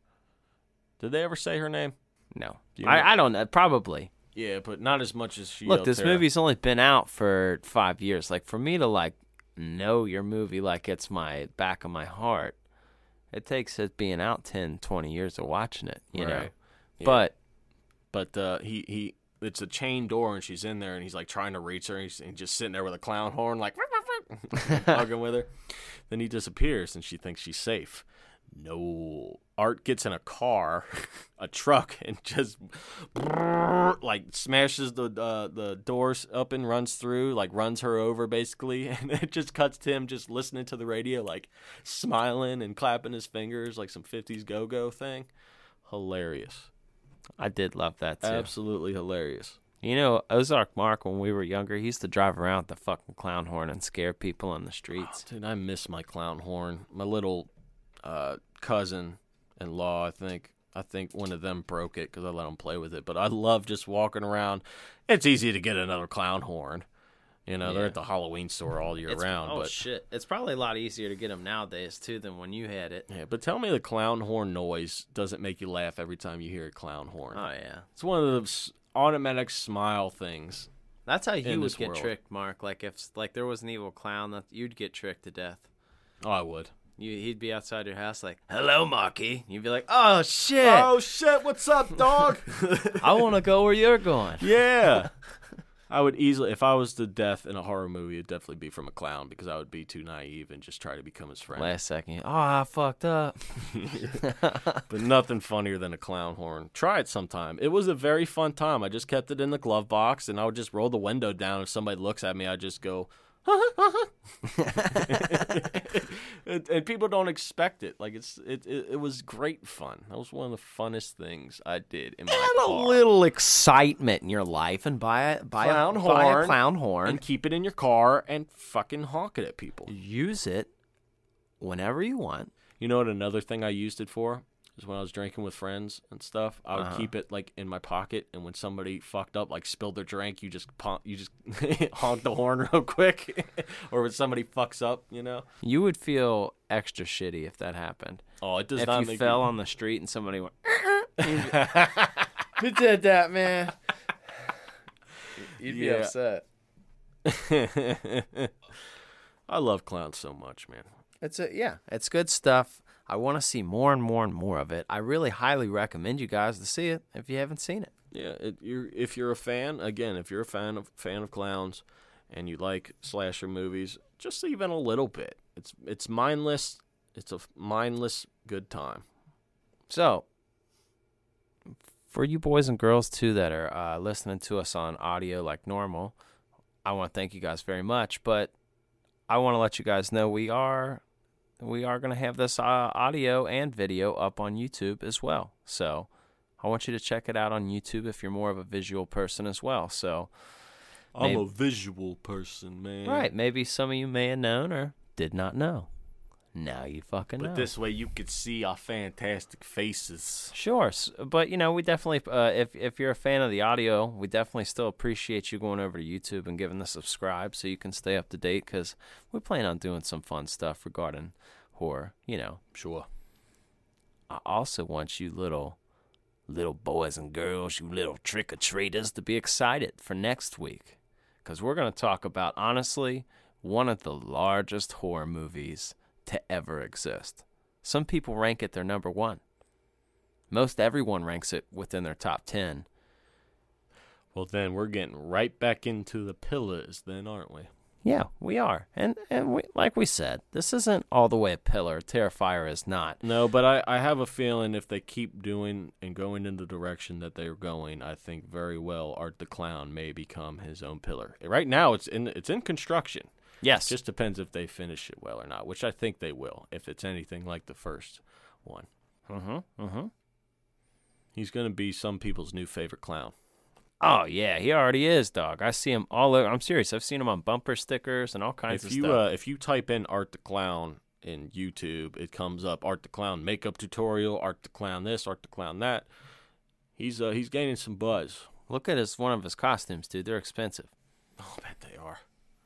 Speaker 2: Did they ever say her name?
Speaker 1: No,
Speaker 2: Do
Speaker 1: I, I don't know. Probably.
Speaker 2: Yeah, but not as much as she.
Speaker 1: Look, this
Speaker 2: Tara.
Speaker 1: movie's only been out for five years. Like for me to like know your movie like it's my back of my heart, it takes it being out 10, 20 years of watching it. You know,
Speaker 2: Yeah.
Speaker 1: but
Speaker 2: but uh, he he it's a chain door and she's in there and he's like trying to reach her and he's, and just sitting there with a clown horn like hugging with her. Then he disappears and she thinks she's safe. No art gets in a car a truck and just like smashes the uh, the doors up and runs through like runs her over basically. And it just cuts to him just listening to the radio like smiling and clapping his fingers like some 50s go-go thing. Hilarious
Speaker 1: I did love that too.
Speaker 2: Absolutely hilarious.
Speaker 1: You know, Ozark Mark, when we were younger, he used to drive around with the fucking clown horn and scare people on the streets.
Speaker 2: Dude, I miss my clown horn. My little uh, cousin in law, I think. I think one of them broke it because I let him play with it. But I love just walking around. It's easy to get another clown horn. You know, they're at the Halloween store all year
Speaker 1: It's-
Speaker 2: round.
Speaker 1: oh
Speaker 2: but
Speaker 1: shit! It's probably a lot easier to get them nowadays too than when you had it.
Speaker 2: yeah, but tell me the clown horn noise doesn't make you laugh every time you hear a clown horn.
Speaker 1: Oh yeah,
Speaker 2: It's one of those automatic smile things.
Speaker 1: that's how you would get
Speaker 2: world.
Speaker 1: tricked, Mark. Like if like there was an evil clown, that you'd get tricked to death.
Speaker 2: Oh, I would.
Speaker 1: You, he'd be outside your house like, "Hello, Marky." You'd be like, "Oh shit!
Speaker 2: Oh shit! What's up, dog?
Speaker 1: I want to go where you're going."
Speaker 2: Yeah. I would easily, if I was the death in a horror movie, it'd definitely be from a clown because I would be too naive and just try to become his friend.
Speaker 1: Last second, oh, I fucked up.
Speaker 2: But nothing funnier than a clown horn. Try it sometime. It was a very fun time. I just kept it in the glove box and I would just roll the window down. If somebody looks at me, I just go, and, and people don't expect it. Like it's it, it, it was great fun. That was one of the funnest things I did in my life.
Speaker 1: Add a little excitement in your life and buy a buy
Speaker 2: Clown
Speaker 1: a, buy a clown horn
Speaker 2: and keep it in your car and fucking honk it at people.
Speaker 1: use it whenever you want.
Speaker 2: You know what? Another thing I used it for is when I was drinking with friends and stuff. I would
Speaker 1: Uh-huh.
Speaker 2: keep it like in my pocket, and when somebody fucked up, like spilled their drink, you just pon- you just honk the horn real quick, or when somebody fucks up, you know.
Speaker 1: You would feel extra shitty if that happened.
Speaker 2: Oh, it does
Speaker 1: if
Speaker 2: not
Speaker 1: you
Speaker 2: make
Speaker 1: fell
Speaker 2: me-
Speaker 1: on the street and somebody went, "Who did that, man?" You'd be
Speaker 2: Yeah.
Speaker 1: upset.
Speaker 2: I love clowns so much, man.
Speaker 1: It's a yeah, it's good stuff. I want to see more and more and more of it. I really highly recommend you guys to see it if you haven't seen it.
Speaker 2: Yeah, it, you're if you're a fan, again, if you're a fan of fan of clowns, and you like slasher movies, just even a little bit. It's it's mindless. It's a mindless good time.
Speaker 1: So, for you boys and girls too that are uh, listening to us on audio like normal, I want to thank you guys very much. But I want to let you guys know we are we are going to have this uh, audio and video up on YouTube as well. So I want you to check it out on YouTube if you're more of a visual person as well. So
Speaker 2: I'm
Speaker 1: Maybe-
Speaker 2: a visual person, man.
Speaker 1: right, maybe some of you may have known or did not know. Now you fucking know.
Speaker 2: But this way you could see our fantastic faces.
Speaker 1: Sure, s- but you know, we definitely, uh, if if you're a fan of the audio, we definitely still appreciate you going over to YouTube and giving the subscribe so you can stay up to date because we plan on doing some fun stuff regarding horror. You know,
Speaker 2: Sure.
Speaker 1: I also want you little little boys and girls, you little trick or treaters, to be excited for next week because we're going to talk about honestly one of the largest horror movies to ever exist. Some people rank it their number one. Most everyone ranks it within their top 10.
Speaker 2: Well, then we're getting right back into the pillars, then, aren't we?
Speaker 1: Yeah, we are. And and we, like we said, this isn't all the way a pillar. Terrifier is not.
Speaker 2: No, but I, I have a feeling if they keep doing and going in the direction that they're going, I think very well Art the Clown may become his own pillar. Right now, it's in it's in construction.
Speaker 1: Yes.
Speaker 2: Just depends if they finish it well or not, which I think they will. If it's anything like the first one,
Speaker 1: mm-hmm. Mm-hmm.
Speaker 2: he's going to be some people's new favorite clown.
Speaker 1: Oh yeah, he already is, dog. I see him all over. I'm serious. I've seen him on bumper stickers and all kinds
Speaker 2: If
Speaker 1: of
Speaker 2: you
Speaker 1: stuff.
Speaker 2: uh, if you type in Art the Clown in YouTube, it comes up Art the Clown makeup tutorial, Art the Clown this, Art the Clown that. He's uh, he's gaining some buzz.
Speaker 1: Look at his one of his costumes, dude. They're expensive.
Speaker 2: Oh, I bet they are.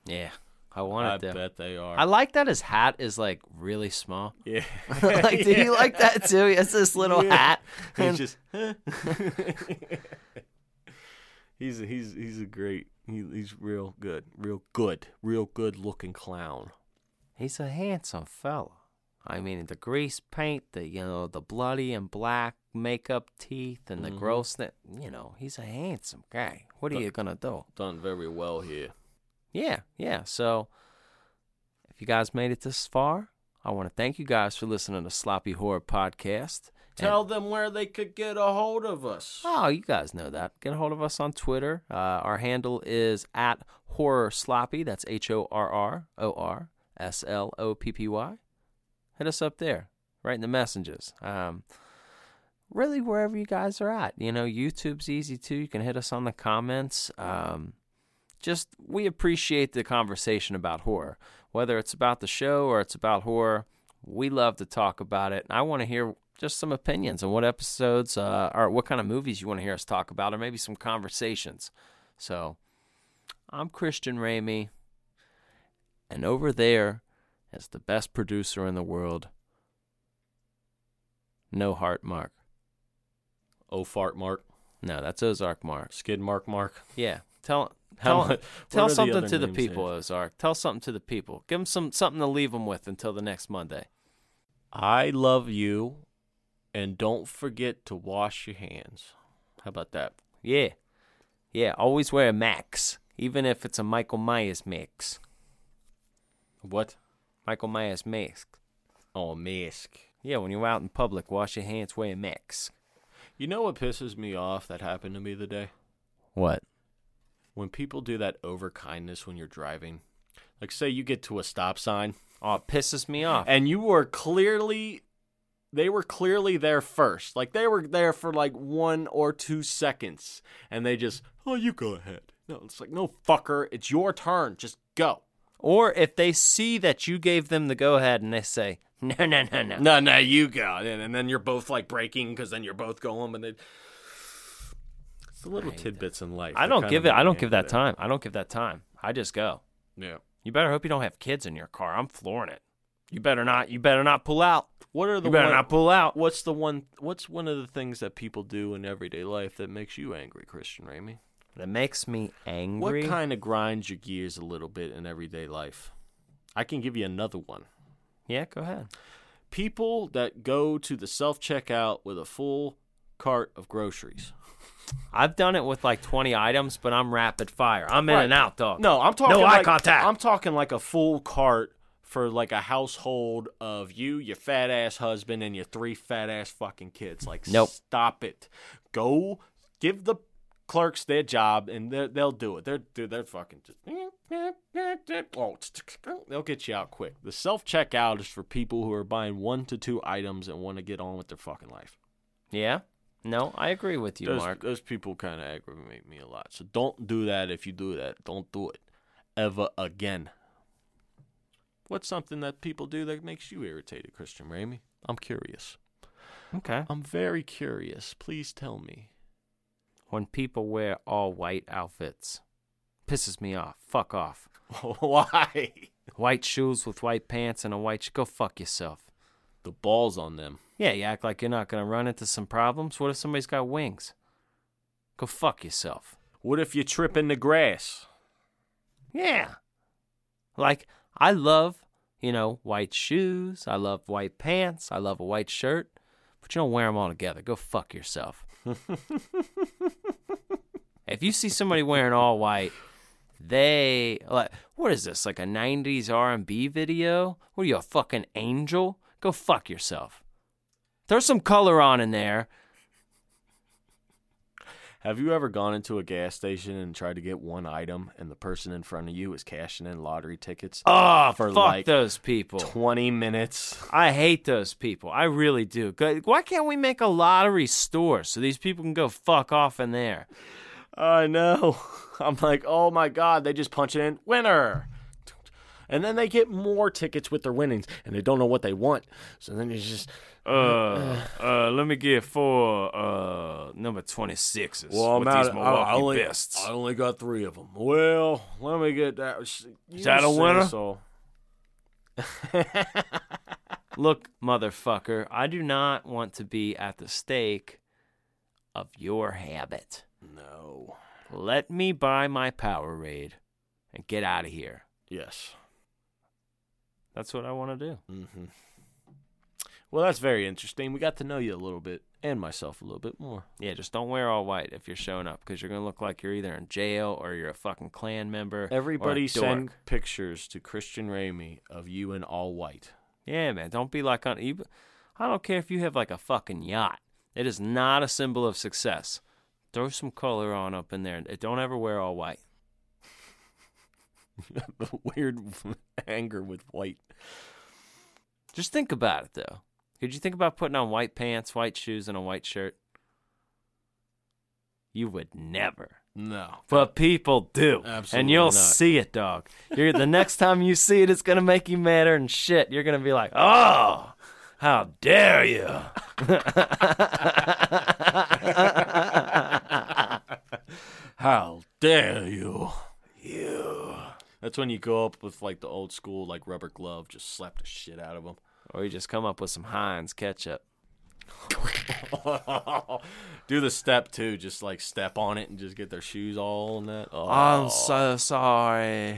Speaker 1: Yeah, I
Speaker 2: I
Speaker 1: wanted them.
Speaker 2: bet they are.
Speaker 1: I like that his hat is like really small.
Speaker 2: yeah.
Speaker 1: like, do you like that too? He has this little
Speaker 2: Yeah.
Speaker 1: hat.
Speaker 2: He's
Speaker 1: And-
Speaker 2: just he's a, he's he's a great he, he's real good real good real good looking clown
Speaker 1: He's a handsome fella. I mean, the grease paint, the you know, the bloody and black makeup teeth, and the
Speaker 2: Mhm.
Speaker 1: grossness. You know, he's a handsome guy. What are
Speaker 2: But-
Speaker 1: you gonna do?
Speaker 2: done very well here
Speaker 1: Yeah, yeah. So, if you guys made it this far, I want to thank you guys for listening to Sloppy Horror Podcast. And-
Speaker 2: tell them where they could get a hold of us
Speaker 1: Oh, you guys know that. Get a hold of us on Twitter. Uh, our handle is at Horror Sloppy. That's H O R R O R S L O P P Y. Hit us up there, right in the messages. Um, really, wherever you guys are at. You know, YouTube's easy too. You can hit us on the comments. Um, just we appreciate the conversation about horror, whether it's about the show or it's about horror. We love to talk about it. And I want to hear just some opinions on what episodes uh, or what kind of movies you want to hear us talk about, or maybe some conversations. So, I'm Christian Ramey, and over there is the best producer in the world, No Heart Mark.
Speaker 2: oh fart mark
Speaker 1: No, that's Ozark Mark.
Speaker 2: skid mark mark
Speaker 1: Yeah, tell
Speaker 2: How
Speaker 1: tell, tell
Speaker 2: are the
Speaker 1: something to the people,
Speaker 2: there?
Speaker 1: Ozark. Tell something to the people. Give them some something to leave them with until the next Monday.
Speaker 2: i love you and don't forget to wash your hands how about that
Speaker 1: Yeah, yeah. Always wear a max, even if it's a Michael Myers mix.
Speaker 2: what
Speaker 1: Michael Myers mask.
Speaker 2: oh mask
Speaker 1: Yeah, when you're out in public, wash your hands, wear a mask.
Speaker 2: you know what pisses me off that happened to me the day
Speaker 1: What?
Speaker 2: When people do that over kindness when you're driving like say you get to a stop sign
Speaker 1: Oh, it pisses me off.
Speaker 2: and you were clearly they were clearly there first. Like they were there for like one or two seconds and they just oh you go ahead. No it's like no fucker it's your turn. Just go.
Speaker 1: Or if they see that you gave them the go ahead and they say, no, no, no, no.
Speaker 2: no no you go. And, and then you're both like breaking because then you're both going and then it's the little tidbits in life
Speaker 1: I don't give it. I don't give that
Speaker 2: angry
Speaker 1: time. I don't give that time. I just go.
Speaker 2: yeah
Speaker 1: You better hope you don't have kids in your car. I'm flooring it. You better not. You better not pull out.
Speaker 2: what are the
Speaker 1: You better
Speaker 2: one-
Speaker 1: not pull out.
Speaker 2: what's the one what's one of the things that people do in everyday life that makes you angry christian ramey
Speaker 1: That makes me angry.
Speaker 2: What kind of grinds your gears a little bit in everyday life? I can give you another one.
Speaker 1: Yeah, go ahead.
Speaker 2: People that go to the self checkout with a full cart of groceries.
Speaker 1: I've done it with like 20 items, but I'm rapid fire. I'm in
Speaker 2: Right.
Speaker 1: and out, dog.
Speaker 2: No, I'm talking
Speaker 1: No eye
Speaker 2: like,
Speaker 1: contact.
Speaker 2: I'm talking like a full cart for like a household of you, your fat ass husband, and your three fat ass fucking kids. Like,
Speaker 1: Nope.
Speaker 2: stop it. Go give the clerks their job, and they're- they'll do it. They're dude, they're fucking just. Oh, they'll get you out quick. The self checkout is for people who are buying one to two items and want to get on with their fucking life.
Speaker 1: Yeah? No, I agree with you,
Speaker 2: those,
Speaker 1: Mark.
Speaker 2: those people kind of aggravate me a lot. So don't do that if you do that. Don't do it ever again. What's something that people do that makes you irritated, Christian Ramey? I'm curious.
Speaker 1: Okay.
Speaker 2: I'm very curious. Please tell me.
Speaker 1: When people wear all white outfits, pisses me off. Fuck off.
Speaker 2: Why?
Speaker 1: White shoes with white pants and a white. Sh- go fuck yourself.
Speaker 2: The balls on them.
Speaker 1: Yeah, you act like you're not gonna run into some problems. What if somebody's got wings? Go fuck yourself.
Speaker 2: What if you trip in the grass?
Speaker 1: Yeah. Like, I love, you know, white shoes. I love white pants. I love a white shirt. But you don't wear them all together. Go fuck yourself. if you see somebody wearing all white, They like what is this? Like a '90s R&B video? What are you, a fucking angel? Go fuck yourself. Throw some color on in there.
Speaker 2: Have you ever gone into a gas station and tried to get one item, and the person in front of you is cashing in lottery tickets
Speaker 1: Oh,
Speaker 2: For
Speaker 1: fuck
Speaker 2: like
Speaker 1: those people.
Speaker 2: 20 minutes?
Speaker 1: I hate those people. I really do. Why can't we make a lottery store so these people can go fuck off in there?
Speaker 2: I know. I'm like, oh my god, they just punch it in winner. And then they get more tickets with their winnings and they don't know what they want. So then it's just
Speaker 1: Uh, uh, let me get four uh number twenty sixes. with these Milwaukee
Speaker 2: only,
Speaker 1: bests.
Speaker 2: I only got three of them. Well, let me get that. Is
Speaker 1: that a winner?
Speaker 2: So.
Speaker 1: Look, motherfucker, I do not want to be at the stake of your habit.
Speaker 2: No.
Speaker 1: Let me buy my Powerade and get out of here.
Speaker 2: Yes.
Speaker 1: That's what I want to do.
Speaker 2: Mm-hmm. Well, that's very interesting. We got to know you a little bit and myself a little bit more.
Speaker 1: Yeah, just don't wear all white if you're showing up because you're gonna look like you're either in jail or you're a fucking Klan member.
Speaker 2: Everybody send
Speaker 1: dork.
Speaker 2: pictures to Christian Ramey of you in all white.
Speaker 1: Yeah, man. Don't be like on. You, I don't care if you have like a fucking yacht. It is not a symbol of success. Throw some color on up in there. Don't ever wear all white.
Speaker 2: The weird anger with white.
Speaker 1: Just think about it though. Could you think about putting on white pants, white shoes, and a white shirt? You would never.
Speaker 2: No.
Speaker 1: But people do.
Speaker 2: Absolutely
Speaker 1: and you'll
Speaker 2: not.
Speaker 1: see it, dog. You're the next time you see it, it's gonna make you madder and shit. You're gonna be like, oh, how dare you?
Speaker 2: How dare you? You. That's when you go up with like the old school like rubber glove, just slap the shit out of them.
Speaker 1: or you just come up with some Heinz ketchup.
Speaker 2: Do the step too, just like step on it and just get their shoes all in that. Oh,
Speaker 1: I'm so sorry.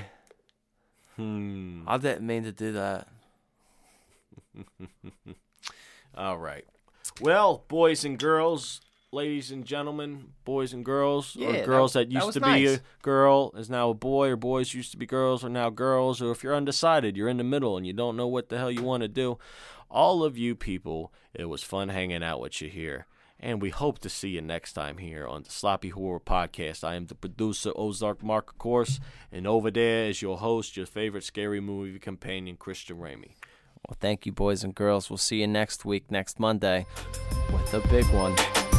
Speaker 2: hmm.
Speaker 1: I didn't mean to do that.
Speaker 2: All right. Well, boys and girls, ladies and gentlemen, boys and girls,
Speaker 5: Yeah,
Speaker 2: or girls that,
Speaker 5: that
Speaker 2: used
Speaker 5: was
Speaker 2: to be a girl is now a boy, or boys used to be girls are now girls, or if you're undecided, you're in the middle and you don't know what the hell you want to do. All of you people, it was fun hanging out with you here. And we hope to see you next time here on the Sloppy Horror Podcast. I am the producer, Ozark Mark, of course, and over there is your host, your favorite scary movie companion, Christian Ramey.
Speaker 1: Well, thank you, boys and girls. We'll see you next week, next Monday, with a big one.